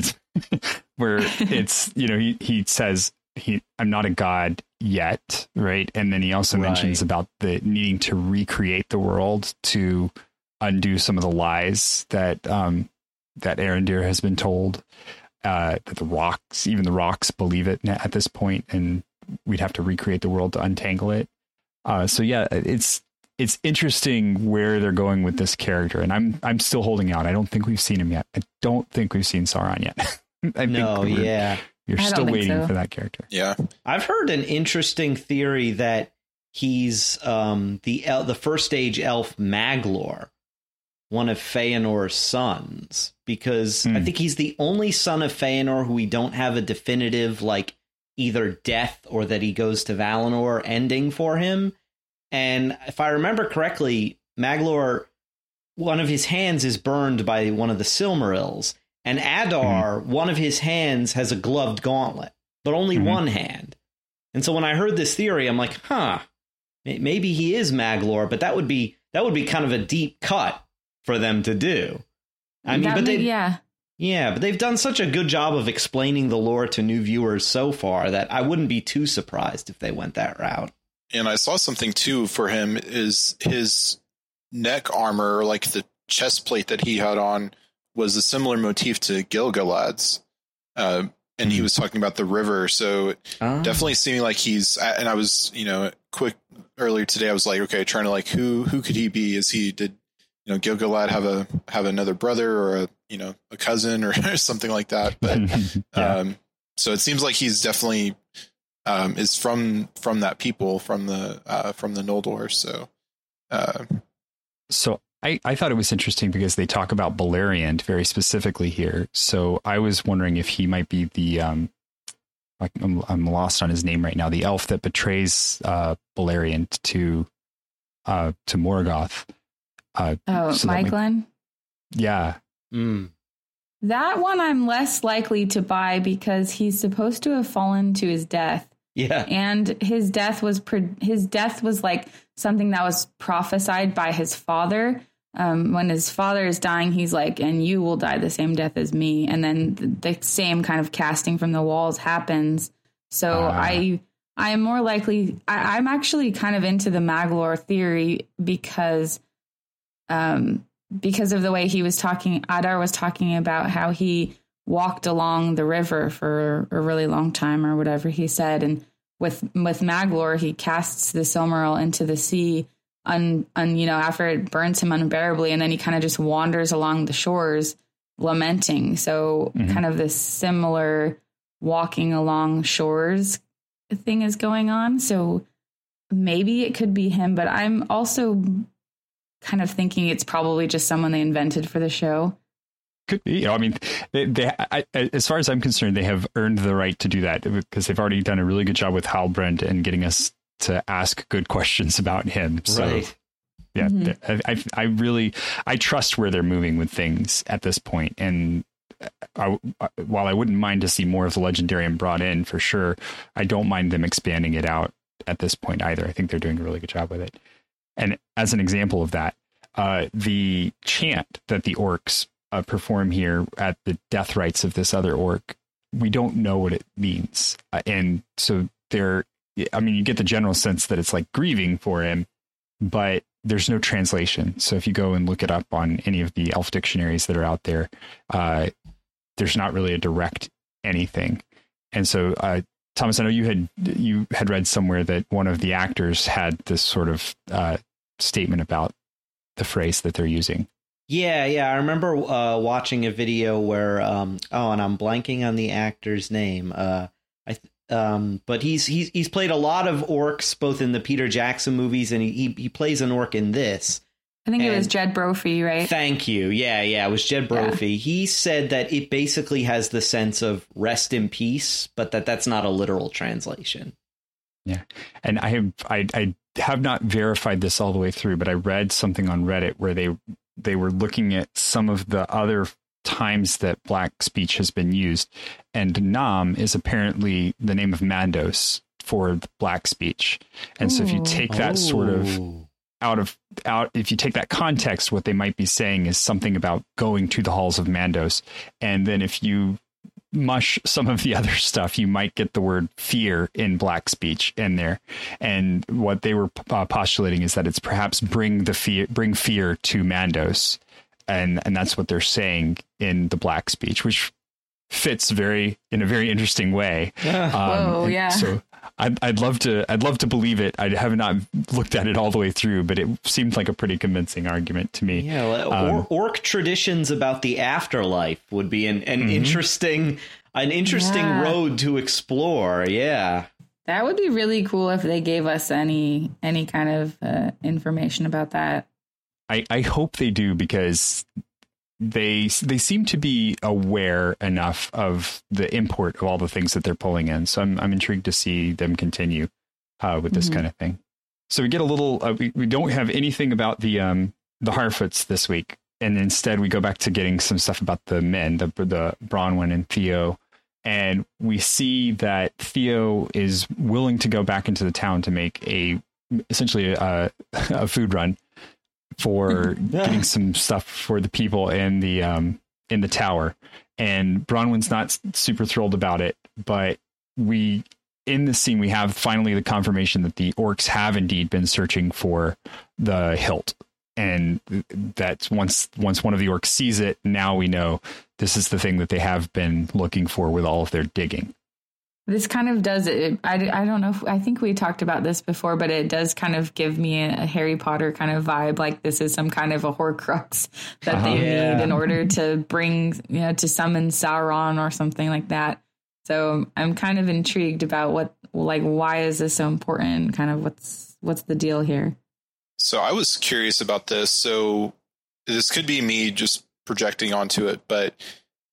it where it's you know he he says he I'm not a god yet, right? And then he also right. mentions about the needing to recreate the world to undo some of the lies that um that Arondir has been told. Uh, that the rocks, even the rocks, believe it at this point, and we'd have to recreate the world to untangle it. Uh, so yeah, it's it's interesting where they're going with this character, and I'm I'm still holding out. I don't think we've seen him yet. I don't think we've seen Sauron yet. I no, yeah, you're still waiting so. for that character. Yeah. I've heard an interesting theory that he's um, the el- the first stage elf Maglor, one of Feanor's sons, because hmm. I think he's the only son of Feanor who we don't have a definitive like either death or that he goes to Valinor ending for him. And if I remember correctly, Maglor, one of his hands is burned by one of the Silmarils and Adar, mm-hmm. one of his hands has a gloved gauntlet, but only mm-hmm. one hand. And so when I heard this theory, I'm like, huh, maybe he is Maglor, but that would be that would be kind of a deep cut for them to do. I mean, that but they yeah. Yeah, but they've done such a good job of explaining the lore to new viewers so far that I wouldn't be too surprised if they went that route. And I saw something too for him is his neck armor, like the chest plate that he had on, was a similar motif to Gil-galad's. Uh, and he hmm. was talking about the river. So oh. definitely seeming like he's, and I was, you know, quick earlier today, I was like, okay, trying to like, who, who could he be? Is he, did, you know, Gil-galad have a, have another brother or a, you know, a cousin or something like that. But, yeah. um, so it seems like he's definitely, um, is from, from that people from the, uh, from the Noldor. So, uh, so I, I thought it was interesting because they talk about Beleriand very specifically here. So I was wondering if he might be the um, I'm, I'm lost on his name right now. The elf that betrays uh, Beleriand to uh, to Morgoth. Uh, oh, so Maeglin. Yeah. Mm. That one I'm less likely to buy because he's supposed to have fallen to his death. Yeah. And his death was pre- his death was like something that was prophesied by his father um, when his father is dying, he's like, and you will die the same death as me. And then the, the same kind of casting from the walls happens. So uh. I, I am more likely, I, I'm actually kind of into the Maglor theory because, um, because of the way he was talking, Adar was talking about how he walked along the river for a really long time or whatever he said. And with, with Maglor, he casts the Silmaril into the sea and un you know after it burns him unbearably and then he kind of just wanders along the shores lamenting so mm-hmm. kind of this similar walking along shores thing is going on so maybe it could be him but i'm also kind of thinking it's probably just someone they invented for the show could be. You know, I mean, they, they I, as far as I'm concerned, they have earned the right to do that because they've already done a really good job with Halbrand and getting us to ask good questions about him. So, Right. yeah, Mhm. I, I, I really, I trust where they're moving with things at this point. And I, I- while I wouldn't mind to see more of the Legendarium brought in for sure, I don't mind them expanding it out at this point either. I think they're doing a really good job with it. And as an example of that, uh, the chant that the orcs uh, perform here at the death rites of this other orc, we don't know what it means. Uh, and so they're, I mean, you get the general sense that it's like grieving for him, but there's no translation. So if you go and look it up on any of the elf dictionaries that are out there, uh, there's not really a direct anything. And so, uh, Thomas, I know you had you had read somewhere that one of the actors had this sort of uh, statement about the phrase that they're using. Yeah, yeah. I remember uh, watching a video where, um, oh, and I'm blanking on the actor's name. Uh, I, th- um, but he's he's he's played a lot of orcs, both in the Peter Jackson movies, and he he, he plays an orc in this. I think it was Jed Brophy, right? Thank you. Yeah, yeah. It was Jed Brophy. He said that it basically has the sense of rest in peace, but that that's not a literal translation. Yeah, and I have I, I have not verified this all the way through, but I read something on Reddit where they they were looking at some of the other times that black speech has been used, and Nam is apparently the name of Mandos for the black speech, and so if you take that sort of Oh. out of out if you take that context what they might be saying is something about going to the halls of mandos. And then if you mush some of the other stuff. You might get the word fear in black speech in there. And what they were uh, postulating is that it's perhaps bring the fear bring fear to mandos. And and that's what they're saying in the black speech which fits very in a very interesting way. Um, Whoa, yeah. So I'd, I'd love to I'd love to believe it. I have not looked at it all the way through, but it seemed like a pretty convincing argument to me. Yeah, well, Um, or, orc traditions about the afterlife would be an, an Mhm. interesting an interesting Yeah. road to explore. Yeah. That would be really cool if they gave us any any kind of uh, information about that. I, I hope they do because they they seem to be aware enough of the import of all the things that they're pulling in. So I'm I'm intrigued to see them continue uh, with this Mhm. kind of thing. So we get a little. Uh, we we don't have anything about the um the Harfoots this week, and instead we go back to getting some stuff about the men, the the Bronwyn and Theo. And we see that Theo is willing to go back into the town to make a essentially a, a food run for getting some stuff for the people in the um in the tower. And Bronwyn's not super thrilled about it but we in this scene we have finally the confirmation that the orcs have indeed been searching for the hilt. And that once once one of the orcs sees it now we know this is the thing that they have been looking for with all of their digging This kind of does it. I, I don't know. If, I think we talked about this before, but it does kind of give me a, a Harry Potter kind of vibe. Like this is some kind of a Horcrux that they Yeah. need in order to bring, you know, to summon Sauron or something like that. So I'm kind of intrigued about what, like, why is this so important? Kind of what's what's the deal here? So I was curious about this. So this could be me just projecting onto it, but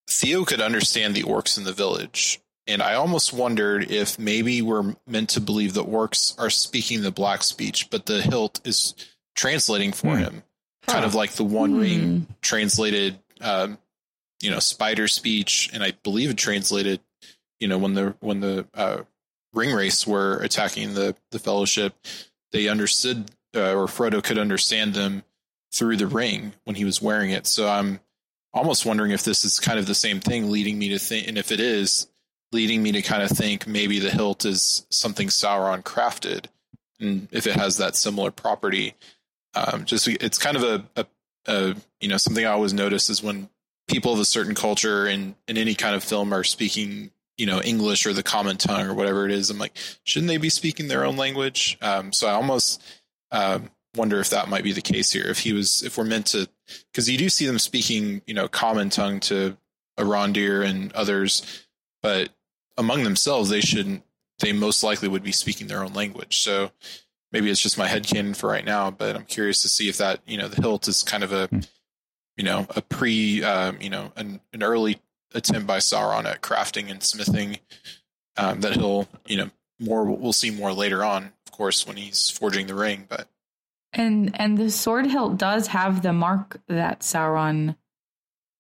Theo could understand the orcs in the village. And I almost wondered if maybe we're meant to believe that orcs are speaking the black speech, but the hilt is translating for Hmm. him. Kind of like the one Hmm. ring translated, um, you know, spider speech. And I believe it translated, you know, when the, when the, uh, Ringwraiths were attacking the, the fellowship, they understood uh, or Frodo could understand them through the ring when he was wearing it. So I'm almost wondering if this is kind of the same thing, leading me to think, and if it is, leading me to kind of think maybe the hilt is something Sauron crafted, and if it has that similar property, um, just it's kind of a, a, a you know something I always notice is when people of a certain culture in in any kind of film are speaking you know English or the common tongue or whatever it is. I'm like, shouldn't they be speaking their own language? Um, so I almost um, wonder if that might be the case here. If he was, if we're meant to, because you do see them speaking, you know, common tongue to Arondir and others, but among themselves, they shouldn't. They most likely would be speaking their own language. So maybe it's just my headcanon for right now, but I'm curious to see if that, you know, the hilt is kind of a Hmm. you know, a pre, um, you know, an, an early attempt by Sauron at crafting and smithing um, that he'll, you know, more we'll see more later on, of course, when he's forging the ring. But And and the sword hilt does have the mark that Sauron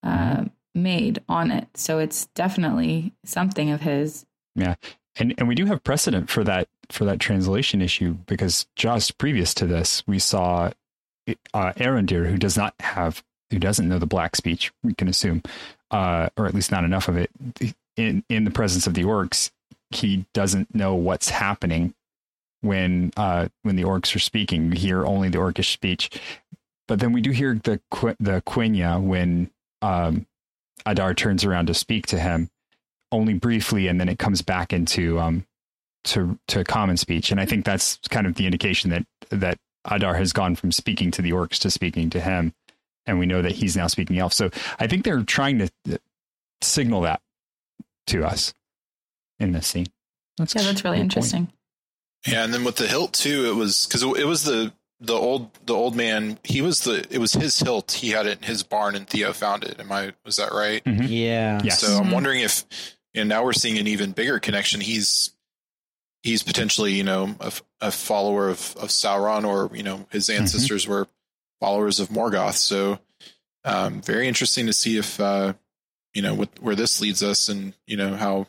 uh, made on it, so it's definitely something of his. Yeah. And and we do have precedent for that for that translation issue because just previous to this we saw uh, Arondir who does not have who doesn't know the black speech we can assume uh, or at least not enough of it in in the presence of the orcs he doesn't know what's happening when uh, when the orcs are speaking we hear only the orcish speech but then we do hear the the Quenya when um, Adar turns around to speak to him only briefly and then it comes back into um to to common speech and i think that's kind of the indication that that adar has gone from speaking to the orcs to speaking to him and we know that he's now speaking elf so i think they're trying to uh, signal that to us in this scene that's Yeah, that's really a good point. interesting. yeah, and then with the hilt too, it was because it was the the old the old man. He was the it was his hilt. He had it in his barn, and Theo found it. Am I was that right? Mhm. Yeah. yes So I'm wondering if, and now we're seeing an even bigger connection. He's he's potentially you know a, a follower of of Sauron, or you know his ancestors were followers of Morgoth. So um, very interesting to see if uh, you know what, where this leads us, and you know how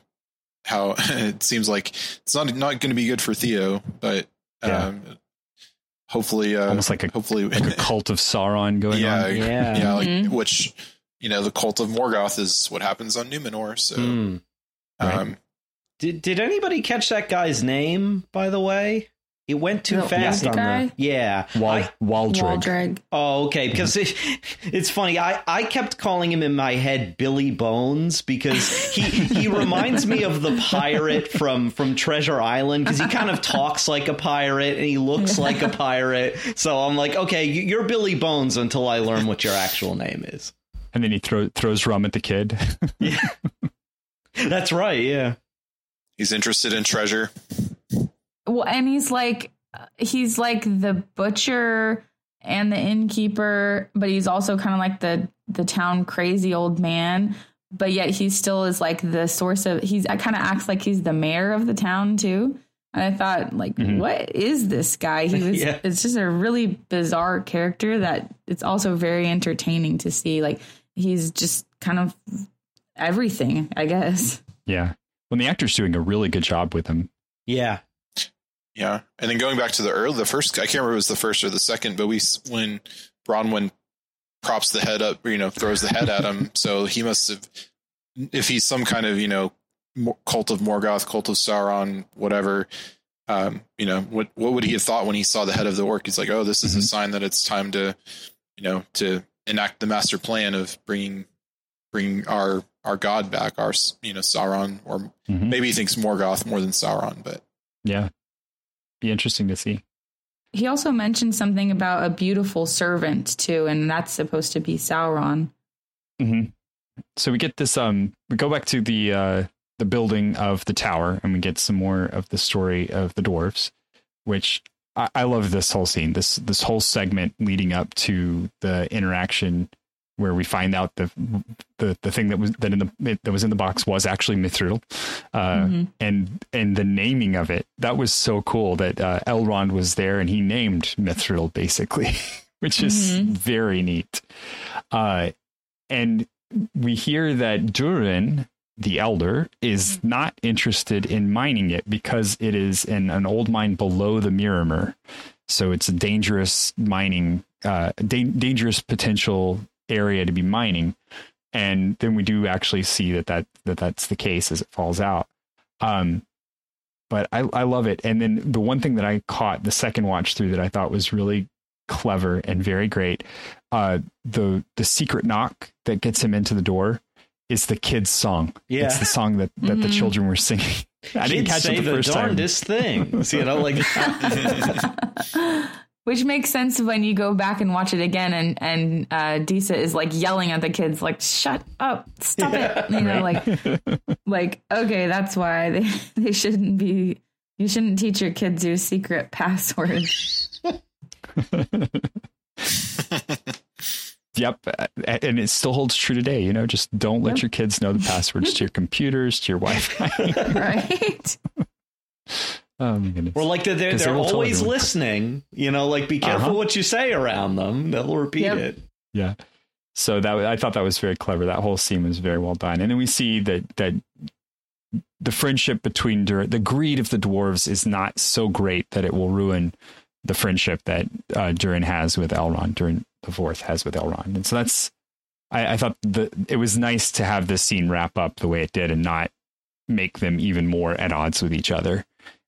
how it seems like it's not not going to be good for Theo, but Yeah. um, hopefully, uh, almost like a hopefully like a cult of sauron going yeah, on Yeah. yeah, like Mhm. which you know the cult of Morgoth is what happens on Numenor. So. Hmm. Right. Um, Did Did anybody catch that guy's name? By the way, it went too The fast old on guy? the. Yeah. Wal- I- Waldreg. Waldreg. oh, okay. Because it, it's funny. I I kept calling him in my head Billy Bones because he he reminds me of the pirate from from Treasure Island because he kind of talks like a pirate and he looks like a pirate. So I'm like, okay, you- you're Billy Bones until I learn what your actual name is. and then he throw, throws rum at the kid yeah, That's right. Yeah. he's interested in treasure. Well, and he's like he's like the butcher and the innkeeper, but he's also kind of like the the town crazy old man. But yet he still is like the source of he's I kind of acts like he's the mayor of the town too. And I thought, like, Mhm. what is this guy? He was. Yeah. It's just a really bizarre character that it's also very entertaining to see. Like, he's just kind of everything, I guess. yeah When the actor's doing a really good job with him Yeah. Yeah, and then going back to the early, the first, I can't remember if it was the first or the second, but we when Bronwyn props the head up, you know, throws the head at him, so he must have, if he's some kind of you know cult of Morgoth, cult of Sauron, whatever. Um, you know, what what would he have thought when he saw the head of the orc? He's like, oh, this is a Mhm. sign that it's time to, you know, to enact the master plan of bringing bring our our god back, our you know Sauron, or Mhm. maybe he thinks Morgoth more than Sauron, but yeah be interesting to see He also mentioned something about a beautiful servant too, and that's supposed to be Sauron. hmm So we get this. Um, we go back to the uh, the building of the tower, and we get some more of the story of the dwarves, which I, I love. This whole scene, this this whole segment leading up to the interaction where we find out the the the thing that was that in the that was in the box was actually Mithril, uh, Mhm. and and the naming of it that was so cool that uh, Elrond was there and he named Mithril basically, which is Mhm. very neat. Uh, and we hear that Durin, the elder, is not interested in mining it because it is in an old mine below the Mirrormere. So it's a dangerous mining, uh, da- dangerous potential area to be mining. And then we do actually see that, that, that that's the case as it falls out. Um, but I, I love it. And then the one thing that I caught the second watch through that I thought was really clever and very great uh, the the secret knock that gets him into the door is the kids' song. Yeah. It's the song that, that the Mhm. children were singing. I didn't catch say it the first time. darndest things, you know, like Which makes sense when you go back and watch it again, and and uh, Disa is like yelling at the kids, like "Shut up, stop it!" You know, like like okay, that's why they they shouldn't be. You shouldn't teach your kids your secret password. Yep, and it still holds true today. You know, just don't let your kids know the passwords to your computers, to your Wi-Fi. right? Oh my goodness. Or like they're they're, 'Cause they they're always listening. You know, like be careful Uh-huh. what you say around them. They'll repeat Yep. it. Yeah. So that I thought that was very clever. That whole scene was very well done. And then we see that that the friendship between Dur- the greed of the dwarves is not so great that it will ruin the friendship that uh, Durin has with Elrond. Durin the fourth has with Elrond, and so that's I, I thought the it was nice to have this scene wrap up the way it did and not make them even more at odds with each other.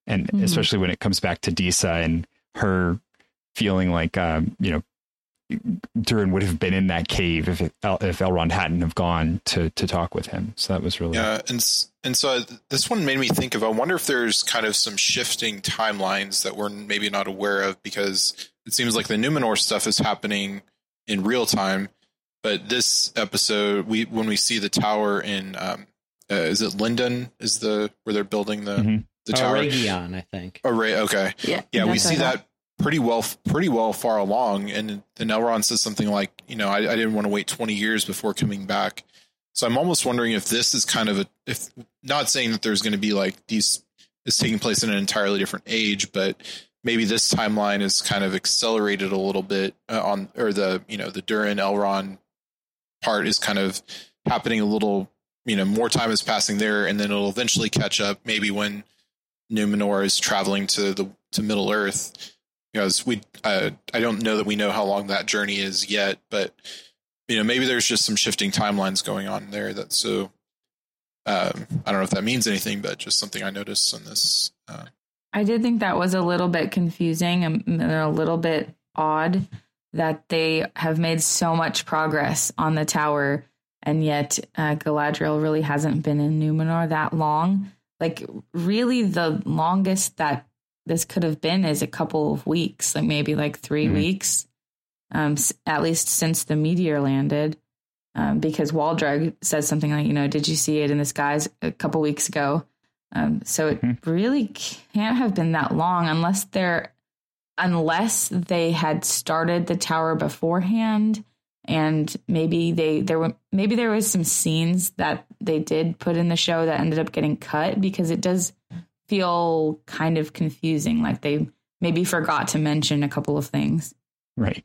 And Mhm. especially when it comes back to Disa and her feeling like um, you know Durin would have been in that cave if it, if Elrond hadn't have gone to to talk with him. So that was really Yeah, and and so I- this one made me think of. I wonder if there's kind of some shifting timelines that we're maybe not aware of because it seems like the Numenor stuff is happening in real time, but this episode, we when we see the tower in, um, uh, is it Lindon? Is the where they're building the Mhm. The Oh, tower? Eregion, I think. Array. Okay. Yeah. yeah, we see that pretty well, pretty well far along. And then Elrond says something like, you know, I, I didn't want to wait 20 years before coming back. So I'm almost wondering if this is kind of a, if not saying that there's going to be like these is taking place in an entirely different age, but maybe this timeline is kind of accelerated a little bit uh, on, or the, you know, the Durin Elrond part is kind of happening a little, you know, more time is passing there and then it'll eventually catch up maybe when Numenor is traveling to the to Middle Earth. Because we, uh, I don't know that we know how long that journey is yet, but you know, maybe there's just some shifting timelines going on there. That so, um, I don't know if that means anything, but just something I noticed on this. Uh, I did think that was a little bit confusing and a little bit odd that they have made so much progress on the tower, and yet uh, Galadriel really hasn't been in Numenor that long. Like, really, the longest that this could have been is a couple of weeks, like maybe like 3 Mhm. weeks, um, at least since the meteor landed. Um, because Waldreg says something like, you know, did you see it in the skies a couple weeks ago? Um, so it Mhm. really can't have been that long unless they're unless they had started the tower beforehand and maybe they there were maybe there was some scenes that they did put in the show that ended up getting cut because it does feel kind of confusing like they maybe forgot to mention a couple of things right.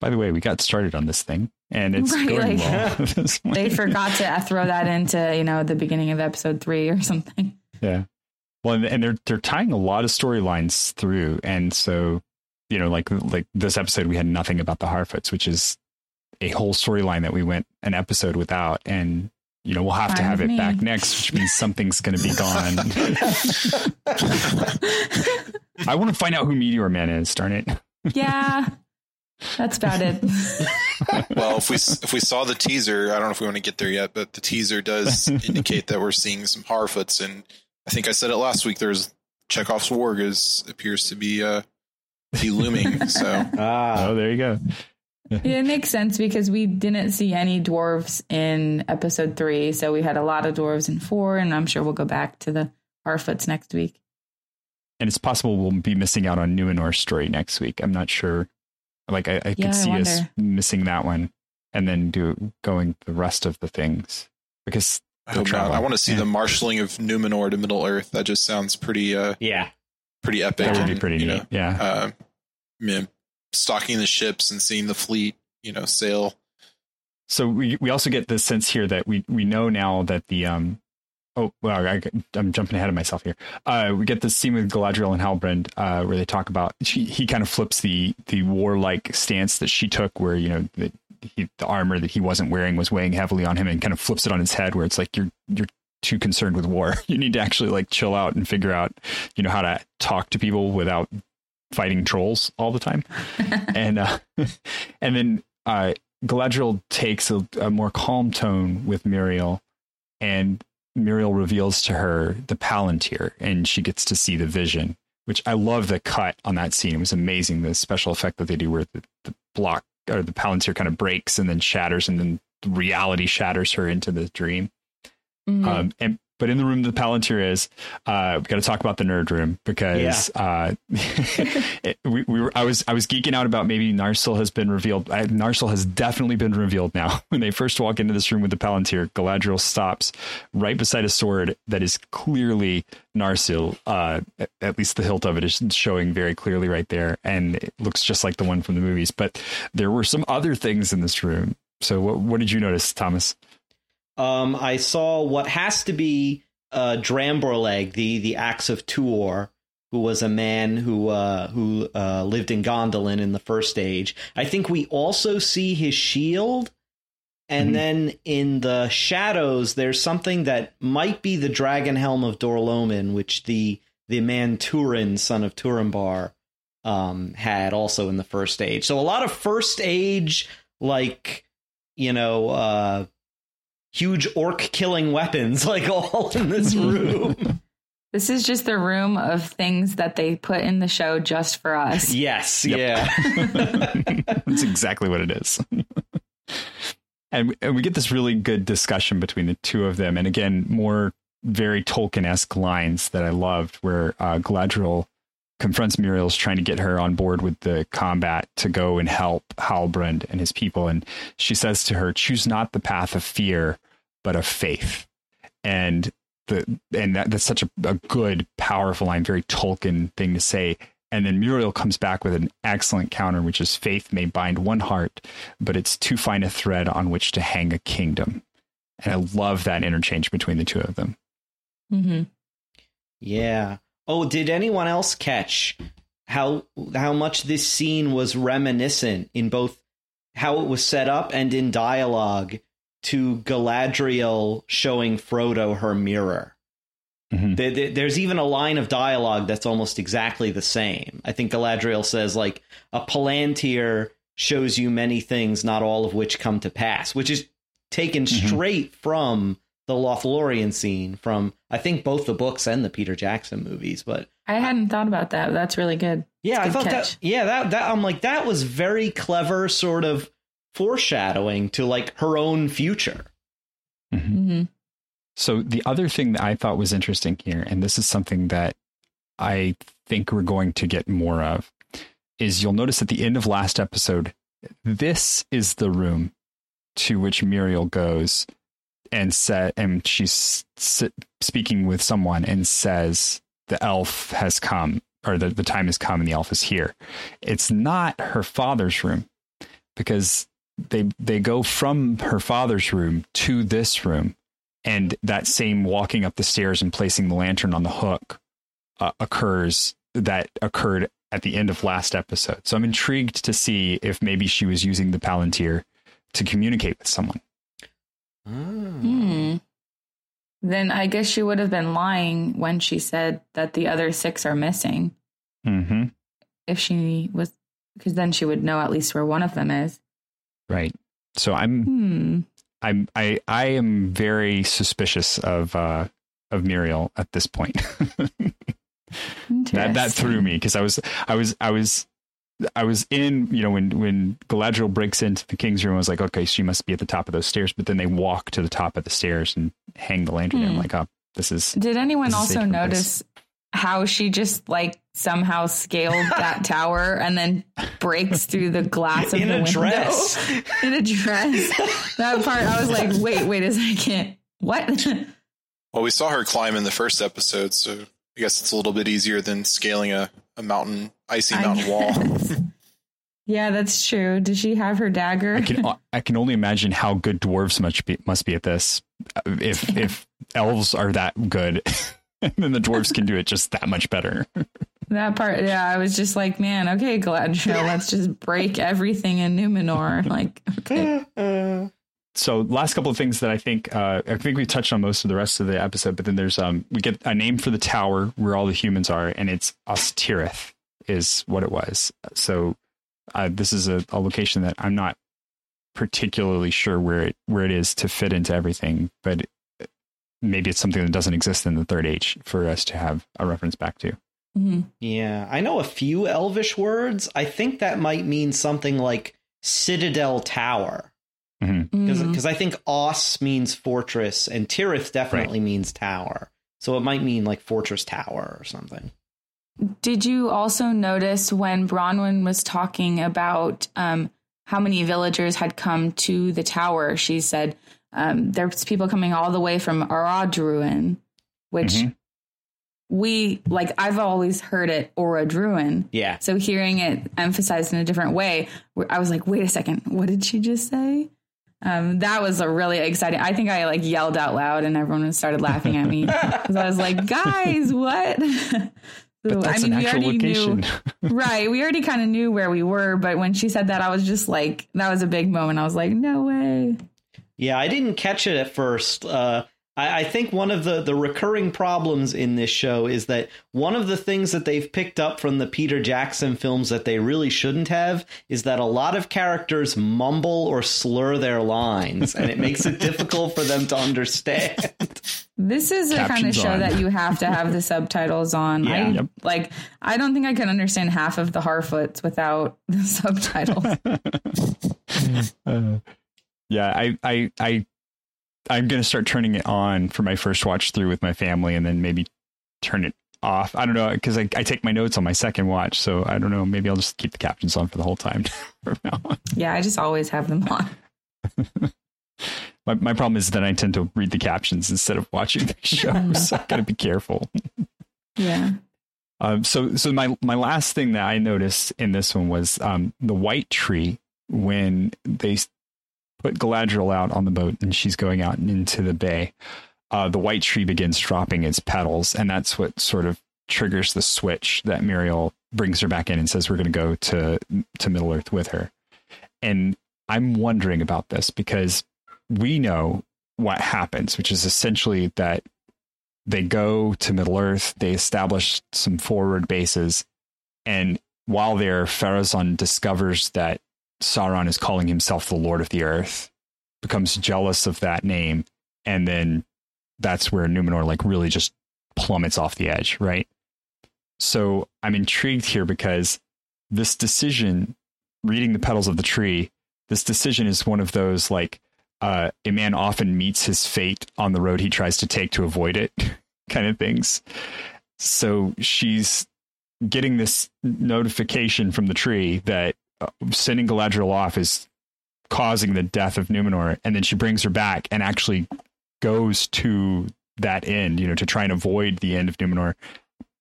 By the way, we got started on this thing, and it's Right, going like- well. at this point. they forgot to throw that into you know the beginning of episode three or something Yeah. Well, and, and they're they're tying a lot of storylines through, and so you know, like like this episode, we had nothing about the Harfoots, which is a whole storyline that we went an episode without, and you know, we'll have to have with it me. back next, which means something's going to be gone. I want to find out who Meteor Man is. Darn it! yeah that's about it well, if we if we saw the teaser, I don't know if we want to get there yet, but the teaser does indicate that we're seeing some Harfoots, and I think I said it last week. There's Chekhov's warg is appears to be uh be looming. So Ah, Oh, there you go. Yeah, it makes sense because we didn't see any dwarves in episode three, so we had a lot of dwarves in four, and I'm sure we'll go back to the Harfoots next week. And it's possible we'll be missing out on Numenor's story next week. I'm not sure. Like I, I Yeah, I could see us missing that one, and then do going the rest of the things because I hope not. I want to see Yeah. the marshaling of Numenor to Middle Earth. That just sounds pretty uh yeah. Pretty epic. that would be pretty neat. know, yeah. uh, you know, stocking the ships and seeing the fleet, you know, sail. So we we also get the sense here that we we know now that the um oh well I, I'm jumping ahead of myself here. Uh, we get this scene with Galadriel and Halbrand uh, where they talk about she, he kind of flips the the warlike stance that she took, where you know the he, the armor that he wasn't wearing was weighing heavily on him, and kind of flips it on his head, where it's like you're you're too concerned with war. You need to actually like chill out and figure out you know how to talk to people without fighting trolls all the time and uh, and then uh, Galadriel takes a, a more calm tone with Míriel, and Míriel reveals to her the Palantir, and she gets to see the vision. Which I love the cut on that scene. It was amazing the special effect that they do, where the, the block or the Palantir kind of breaks and then shatters, and then reality shatters her into the dream. Mhm. Um, and but in the room the Palantir is, uh, we got to talk about the nerd room because uh, it, we, we were. I was I was geeking out about maybe Narsil has been revealed. I, Narsil has definitely been revealed now. When they first walk into this room with the Palantir, Galadriel stops right beside a sword that is clearly Narsil. Uh, at, at least the hilt of it is showing very clearly right there, and it looks just like the one from the movies. But there were some other things in this room. So what what did you notice, Thomas? Um, I saw what has to be uh, Dramborleg, the the axe of Tuor, who was a man who uh, who uh, lived in Gondolin in the first age. I think we also see his shield, and Mhm. then in the shadows, there's something that might be the dragon helm of Dorlomin, which the the man Turin, son of Turambar, um, had also in the first age. So a lot of first age, like you know. Uh, huge orc killing weapons like all in this room. This is just the room of things that they put in the show just for us. yes, Yep. yeah. That's exactly what it is. and, we- and we get this really good discussion between the two of them. And again, more very Tolkien esque lines that I loved where uh, Galadriel confronts Míriel's trying to get her on board with the combat to go and help Halbrand and his people. And she says to her, choose not the path of fear, but of faith. And the and that, that's such a, a good, powerful line, very Tolkien thing to say. And then Míriel comes back with an excellent counter, which is faith may bind one heart, but it's too fine a thread on which to hang a kingdom. And I love that interchange between the two of them. Mm-hmm. yeah. Oh, did anyone else catch how how much this scene was reminiscent in both how it was set up and in dialogue to Galadriel showing Frodo her mirror? Mhm. There- there- There's even a line of dialogue that's almost exactly the same. I think Galadriel says like a palantir shows you many things, not all of which come to pass, which is taken Mhm. straight from the Lothlorien scene from I think both the books and the Peter Jackson movies. But I hadn't thought about that. That's really good. yeah, I thought catch. that yeah that that I'm like that was very clever sort of foreshadowing to like her own future. hmm So the other thing that I thought was interesting here, and this is something that I think we're going to get more of, is you'll notice at the end of last episode, this is the room to which Míriel goes and said, and she's sit, speaking with someone and says, "The elf has come, or the, the time has come, and the elf is here." It's not her father's room because they they go from her father's room to this room and that same walking up the stairs and placing the lantern on the hook uh, occurs that occurred at the end of last episode. So I'm intrigued to see if maybe she was using the Palantir to communicate with someone. Hmm. Then I guess she would have been lying when she said that the other six are missing. Mm-hmm. If she was, because then she would know at least where one of them is. Right. So I'm Hmm. I'm I I am very suspicious of uh of Míriel at this point. that that threw me because I was I was I was I was in you know when when Galadriel breaks into the king's room I was like okay she must be at the top of those stairs but then they walk to the top of the stairs and hang the lantern there. I'm Hmm. like oh this is Did anyone This is a also notice place. Notice how she just like somehow scaled that tower and then breaks through the glass of In the a window dress. in a dress? That part, I was like, wait, wait a second, what? Well, we saw her climb in the first episode, so I guess it's a little bit easier than scaling a, a mountain, icy mountain wall. Yeah, that's true. Does she have her dagger? I can I can only imagine how good dwarves must be must be at this if if elves are that good and then the dwarves can do it just that much better. That part, yeah, I was just like, man, okay, Galadriel, let's just break everything in Numenor. Like, okay. so last couple of things that I think uh, I think we touched on most of the rest of the episode, but then there's um we get a name for the tower where all the humans are, and it's Ostirith is what it was. So uh, this is a, a location that I'm not particularly sure where it where it is to fit into everything, but maybe it's something that doesn't exist in the third age for us to have a reference back to. Mhm. Yeah, I know a few Elvish words. I think that might mean something like Citadel Tower. Mhm. because Mhm. I think Os means fortress and Tirith definitely means tower. So it might mean like fortress tower or something. Did you also notice when Bronwyn was talking about um, how many villagers had come to the tower? She said um, there's people coming all the way from Aradruin, which Mhm. we like. I've always heard it Orodruin. Yeah. So hearing it emphasized in a different way, I was like, wait a second, what did she just say? Um, that was a really exciting. I think I like yelled out loud and everyone started laughing at me because I was like, guys, what? That's I mean, an we already location. knew, right? We already kind of knew where we were, but when she said that, I was just like, that was a big moment. I was like, no way. Yeah, I didn't catch it at first. Uh, I, I think one of the, the recurring problems in this show is that one of the things that they've picked up from the Peter Jackson films that they really shouldn't have is that a lot of characters mumble or slur their lines, and it makes it difficult for them to understand. This is the kind of show on. that you have to have the subtitles on. Yeah. I, Yep. Like, I don't think I can understand half of the Harfoots without the subtitles. Uh, yeah, I, I, I, I'm gonna start turning it on for my first watch through with my family, and then maybe turn it off. I don't know because I, I take my notes on my second watch, so I don't know. Maybe I'll just keep the captions on for the whole time from now on. yeah, I just always have them on. My, my problem is that I tend to read the captions instead of watching the show, so I gotta be careful. Yeah. Um, so, so my my last thing that I noticed in this one was um, the white tree when they put Galadriel out on the boat and she's going out into the bay. Uh, the white tree begins dropping its petals, and that's what sort of triggers the switch that Míriel brings her back in and says we're going to go to to Middle Earth with her. And I'm wondering about this because we know what happens, which is essentially that they go to Middle Earth, they establish some forward bases, and while there, Pharazôn discovers that Sauron is calling himself the Lord of the Earth, becomes jealous of that name, and then that's where Numenor like really just plummets off the edge, right? So I'm intrigued here because this decision, reading the petals of the tree, this decision is one of those like uh, a man often meets his fate on the road he tries to take to avoid it kind of things. So she's getting this notification from the tree that sending Galadriel off is causing the death of Numenor, and then she brings her back and actually goes to that end, you know, to try and avoid the end of Numenor,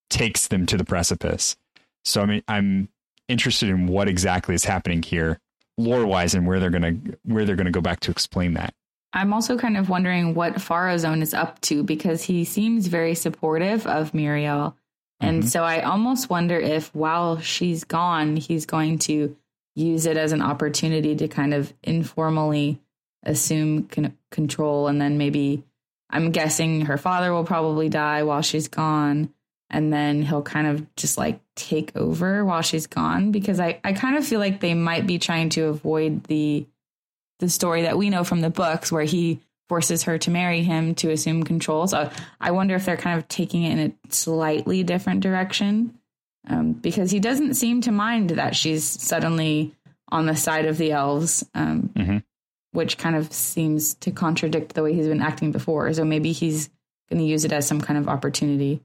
takes them to the precipice. So I mean, I'm interested in what exactly is happening here, lore wise, and where they're gonna where they're gonna go back to explain that. I'm also kind of wondering what Pharazôn is up to because he seems very supportive of Míriel. And Mhm. so I almost wonder if while she's gone, he's going to use it as an opportunity to kind of informally assume con- control. And then maybe I'm guessing her father will probably die while she's gone. And then he'll kind of just like take over while she's gone because I, I kind of feel like they might be trying to avoid the the story that we know from the books where he forces her to marry him to assume control. So I wonder if they're kind of taking it in a slightly different direction um, because he doesn't seem to mind that she's suddenly on the side of the elves, um, Mhm. which kind of seems to contradict the way he's been acting before. So maybe he's going to use it as some kind of opportunity.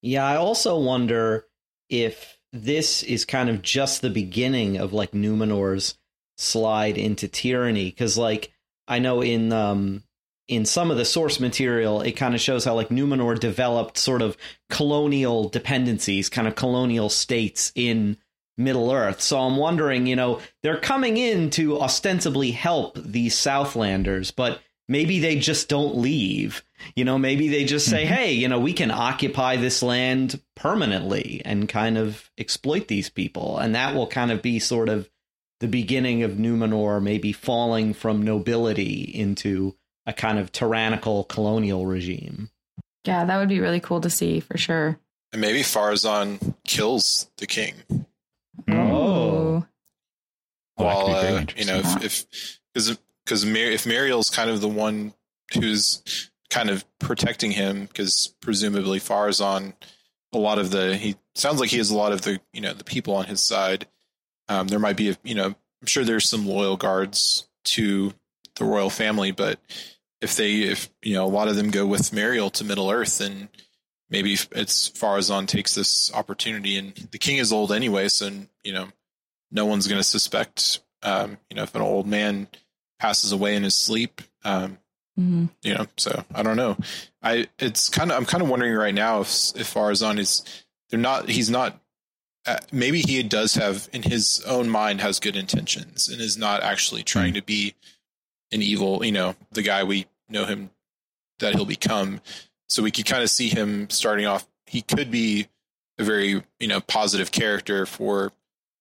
Yeah, I also wonder if this is kind of just the beginning of like Numenor's slide into tyranny because like I know in um in some of the source material it kind of shows how like Numenor developed sort of colonial dependencies, kind of colonial states in Middle Earth. So I'm wondering, you know, they're coming in to ostensibly help these Southlanders, but maybe they just don't leave. You know, maybe they just say, mm-hmm. hey, you know, we can occupy this land permanently and kind of exploit these people. And that will kind of be sort of the beginning of Numenor maybe falling from nobility into a kind of tyrannical colonial regime. Yeah, that would be really cool to see for sure. And maybe Pharazôn kills the king. Oh. Ooh. Oh, that while could be very uh, you know interesting. if because because Mar- if Míriel's kind of the one who's kind of protecting him because presumably Pharazôn a lot of the he sounds like he has a lot of the you know the people on his side um, there might be a, you know I'm sure there's some loyal guards to the royal family. But if they, if you know, a lot of them go with Míriel to Middle Earth, then maybe it's Pharazôn takes this opportunity, and the king is old anyway, so you know, no one's going to suspect. Um, you know, if an old man passes away in his sleep, um, Mm-hmm. you know, so I don't know. I it's kind of I'm kind of wondering right now if if Pharazôn is they're not he's not uh, maybe he does have in his own mind has good intentions and is not actually trying to be an evil, you know, the guy we know him that he'll become. So we could kind of see him starting off. He could be a very you know positive character for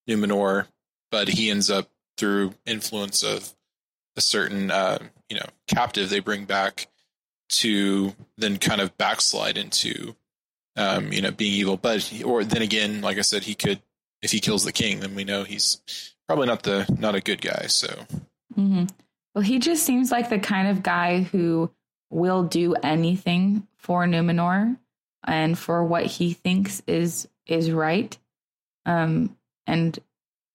Numenor, but he ends up through influence of a certain uh, you know captive they bring back to then kind of backslide into um, you know being evil. But or then again, like I said, he could if he kills the king, then we know he's probably not the not a good guy. So hmm Well, he just seems like the kind of guy who will do anything for Numenor and for what he thinks is is right. Um, and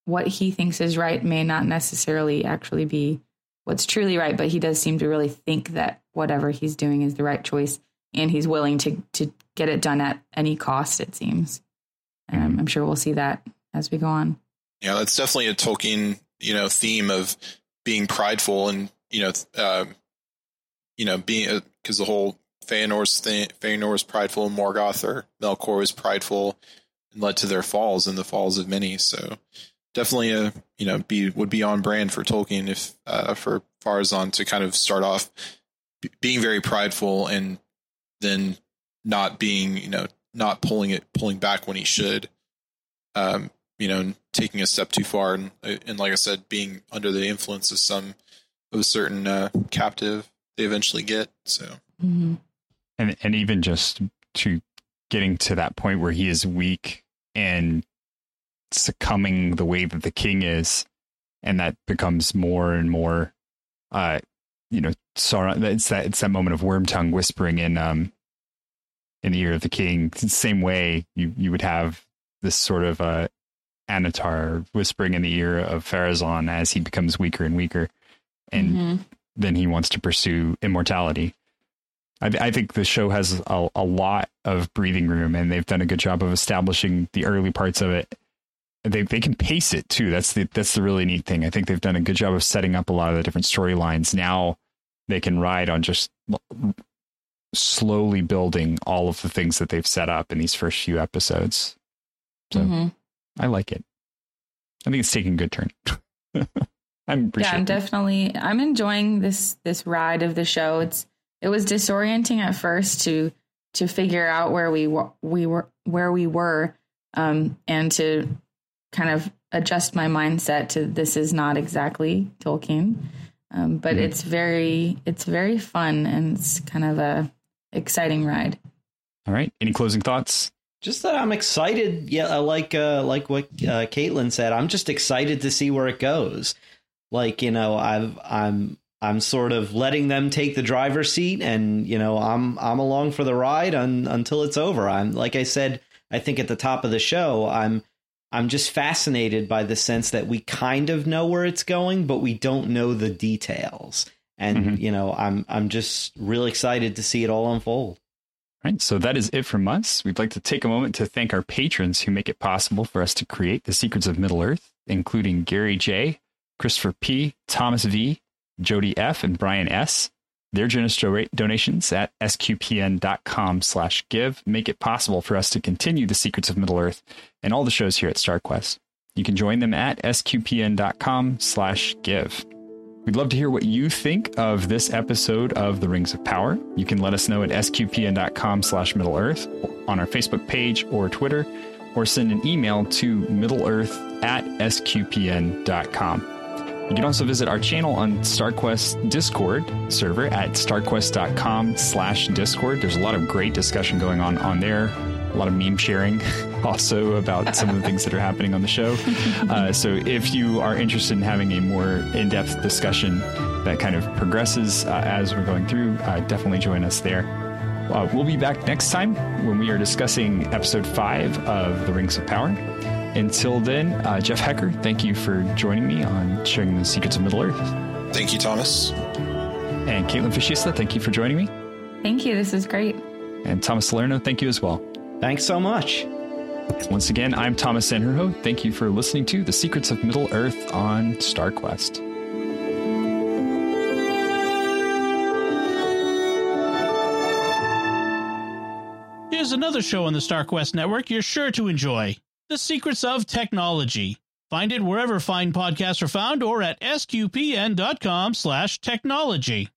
what he thinks is right may not necessarily actually be what's truly right, but he does seem to really think that whatever he's doing is the right choice, and he's willing to to get it done at any cost. It seems. Um, I'm sure we'll see that as we go on. yeah, that's definitely a Tolkien you know theme of being prideful and you know uh, you know being because the whole Feanor's thing, Feanor was prideful, Morgoth or Melkor was prideful, and led to their falls and the falls of many. So definitely a you know be would be on brand for Tolkien if uh, for Pharazôn to kind of start off b- being very prideful and then not being you know not pulling it pulling back when he should um you know taking a step too far and and like i said being under the influence of some of a certain uh, captive they eventually get so Mm-hmm. and and even just to getting to that point where he is weak and succumbing the way that the king is and that becomes more and more uh you know Sauron it's that it's that moment of Wormtongue whispering in um in the ear of the king It's the same way you you would have this sort of uh Annatar whispering in the ear of Pharazôn as he becomes weaker and weaker and Mhm. then he wants to pursue immortality. I, I think the show has a, a lot of breathing room, and they've done a good job of establishing the early parts of it. They they can pace it too. That's the that's the really neat thing. I think they've done a good job of setting up a lot of the different storylines. Now they can ride on just slowly building all of the things that they've set up in these first few episodes. So Mhm. I like it. I think it's taking a good turn. I'm yeah i'm definitely i'm enjoying this this ride of the show it's it was disorienting at first to to figure out where we we were where we were um and to kind of adjust my mindset to this is not exactly tolkien um, but Mhm. it's very it's very fun and it's kind of a exciting ride All right. Any closing thoughts? Just that I'm excited. Yeah, like uh, like what uh, Kaitlyn said, I'm just excited to see where it goes. Like you know, I've I'm I'm sort of letting them take the driver's seat, and you know, I'm I'm along for the ride un, until it's over. I'm like I said, I think at the top of the show, I'm I'm just fascinated by the sense that we kind of know where it's going, but we don't know the details. And Mhm. you know, I'm I'm just real excited to see it all unfold. Right, so that is it from us. We'd like to take a moment to thank our patrons who make it possible for us to create the secrets of Middle Earth, including Gary J, Christopher P, Thomas V, Jody F, and Brian S. Their generous donations at sqpn.com slash give make it possible for us to continue the secrets of Middle Earth and all the shows here at StarQuest. You can join them at sqpn.com slash give. We'd love to hear what you think of this episode of The Rings of Power. You can let us know at sqpn.com slash Middle Earth on our Facebook page or Twitter, or send an email to middleearth at sqpn.com. You can also visit our channel on StarQuest Discord server at starquest.com slash Discord. There's a lot of great discussion going on on there. A lot of meme sharing also about some of the things that are happening on the show. Uh, so if you are interested in having a more in-depth discussion that kind of progresses uh, as we're going through, uh, definitely join us there. Uh, we'll be back next time when we are discussing episode five of The Rings of Power. Until then, uh, Jeff Haecker, thank you for joining me on sharing the secrets of Middle Earth. thank you thomas And Kaitlyn Facista, thank you for joining me. Thank you. This is great. And Thomas Salerno, thank you as well. Thanks so much. Once again, I'm Thomas Sanjurjo. Thank you for listening to The Secrets of Middle Earth on StarQuest. Here's another show on the StarQuest network you're sure to enjoy The Secrets of Technology. Find it wherever fine podcasts are found or at sqpn.com slash technology.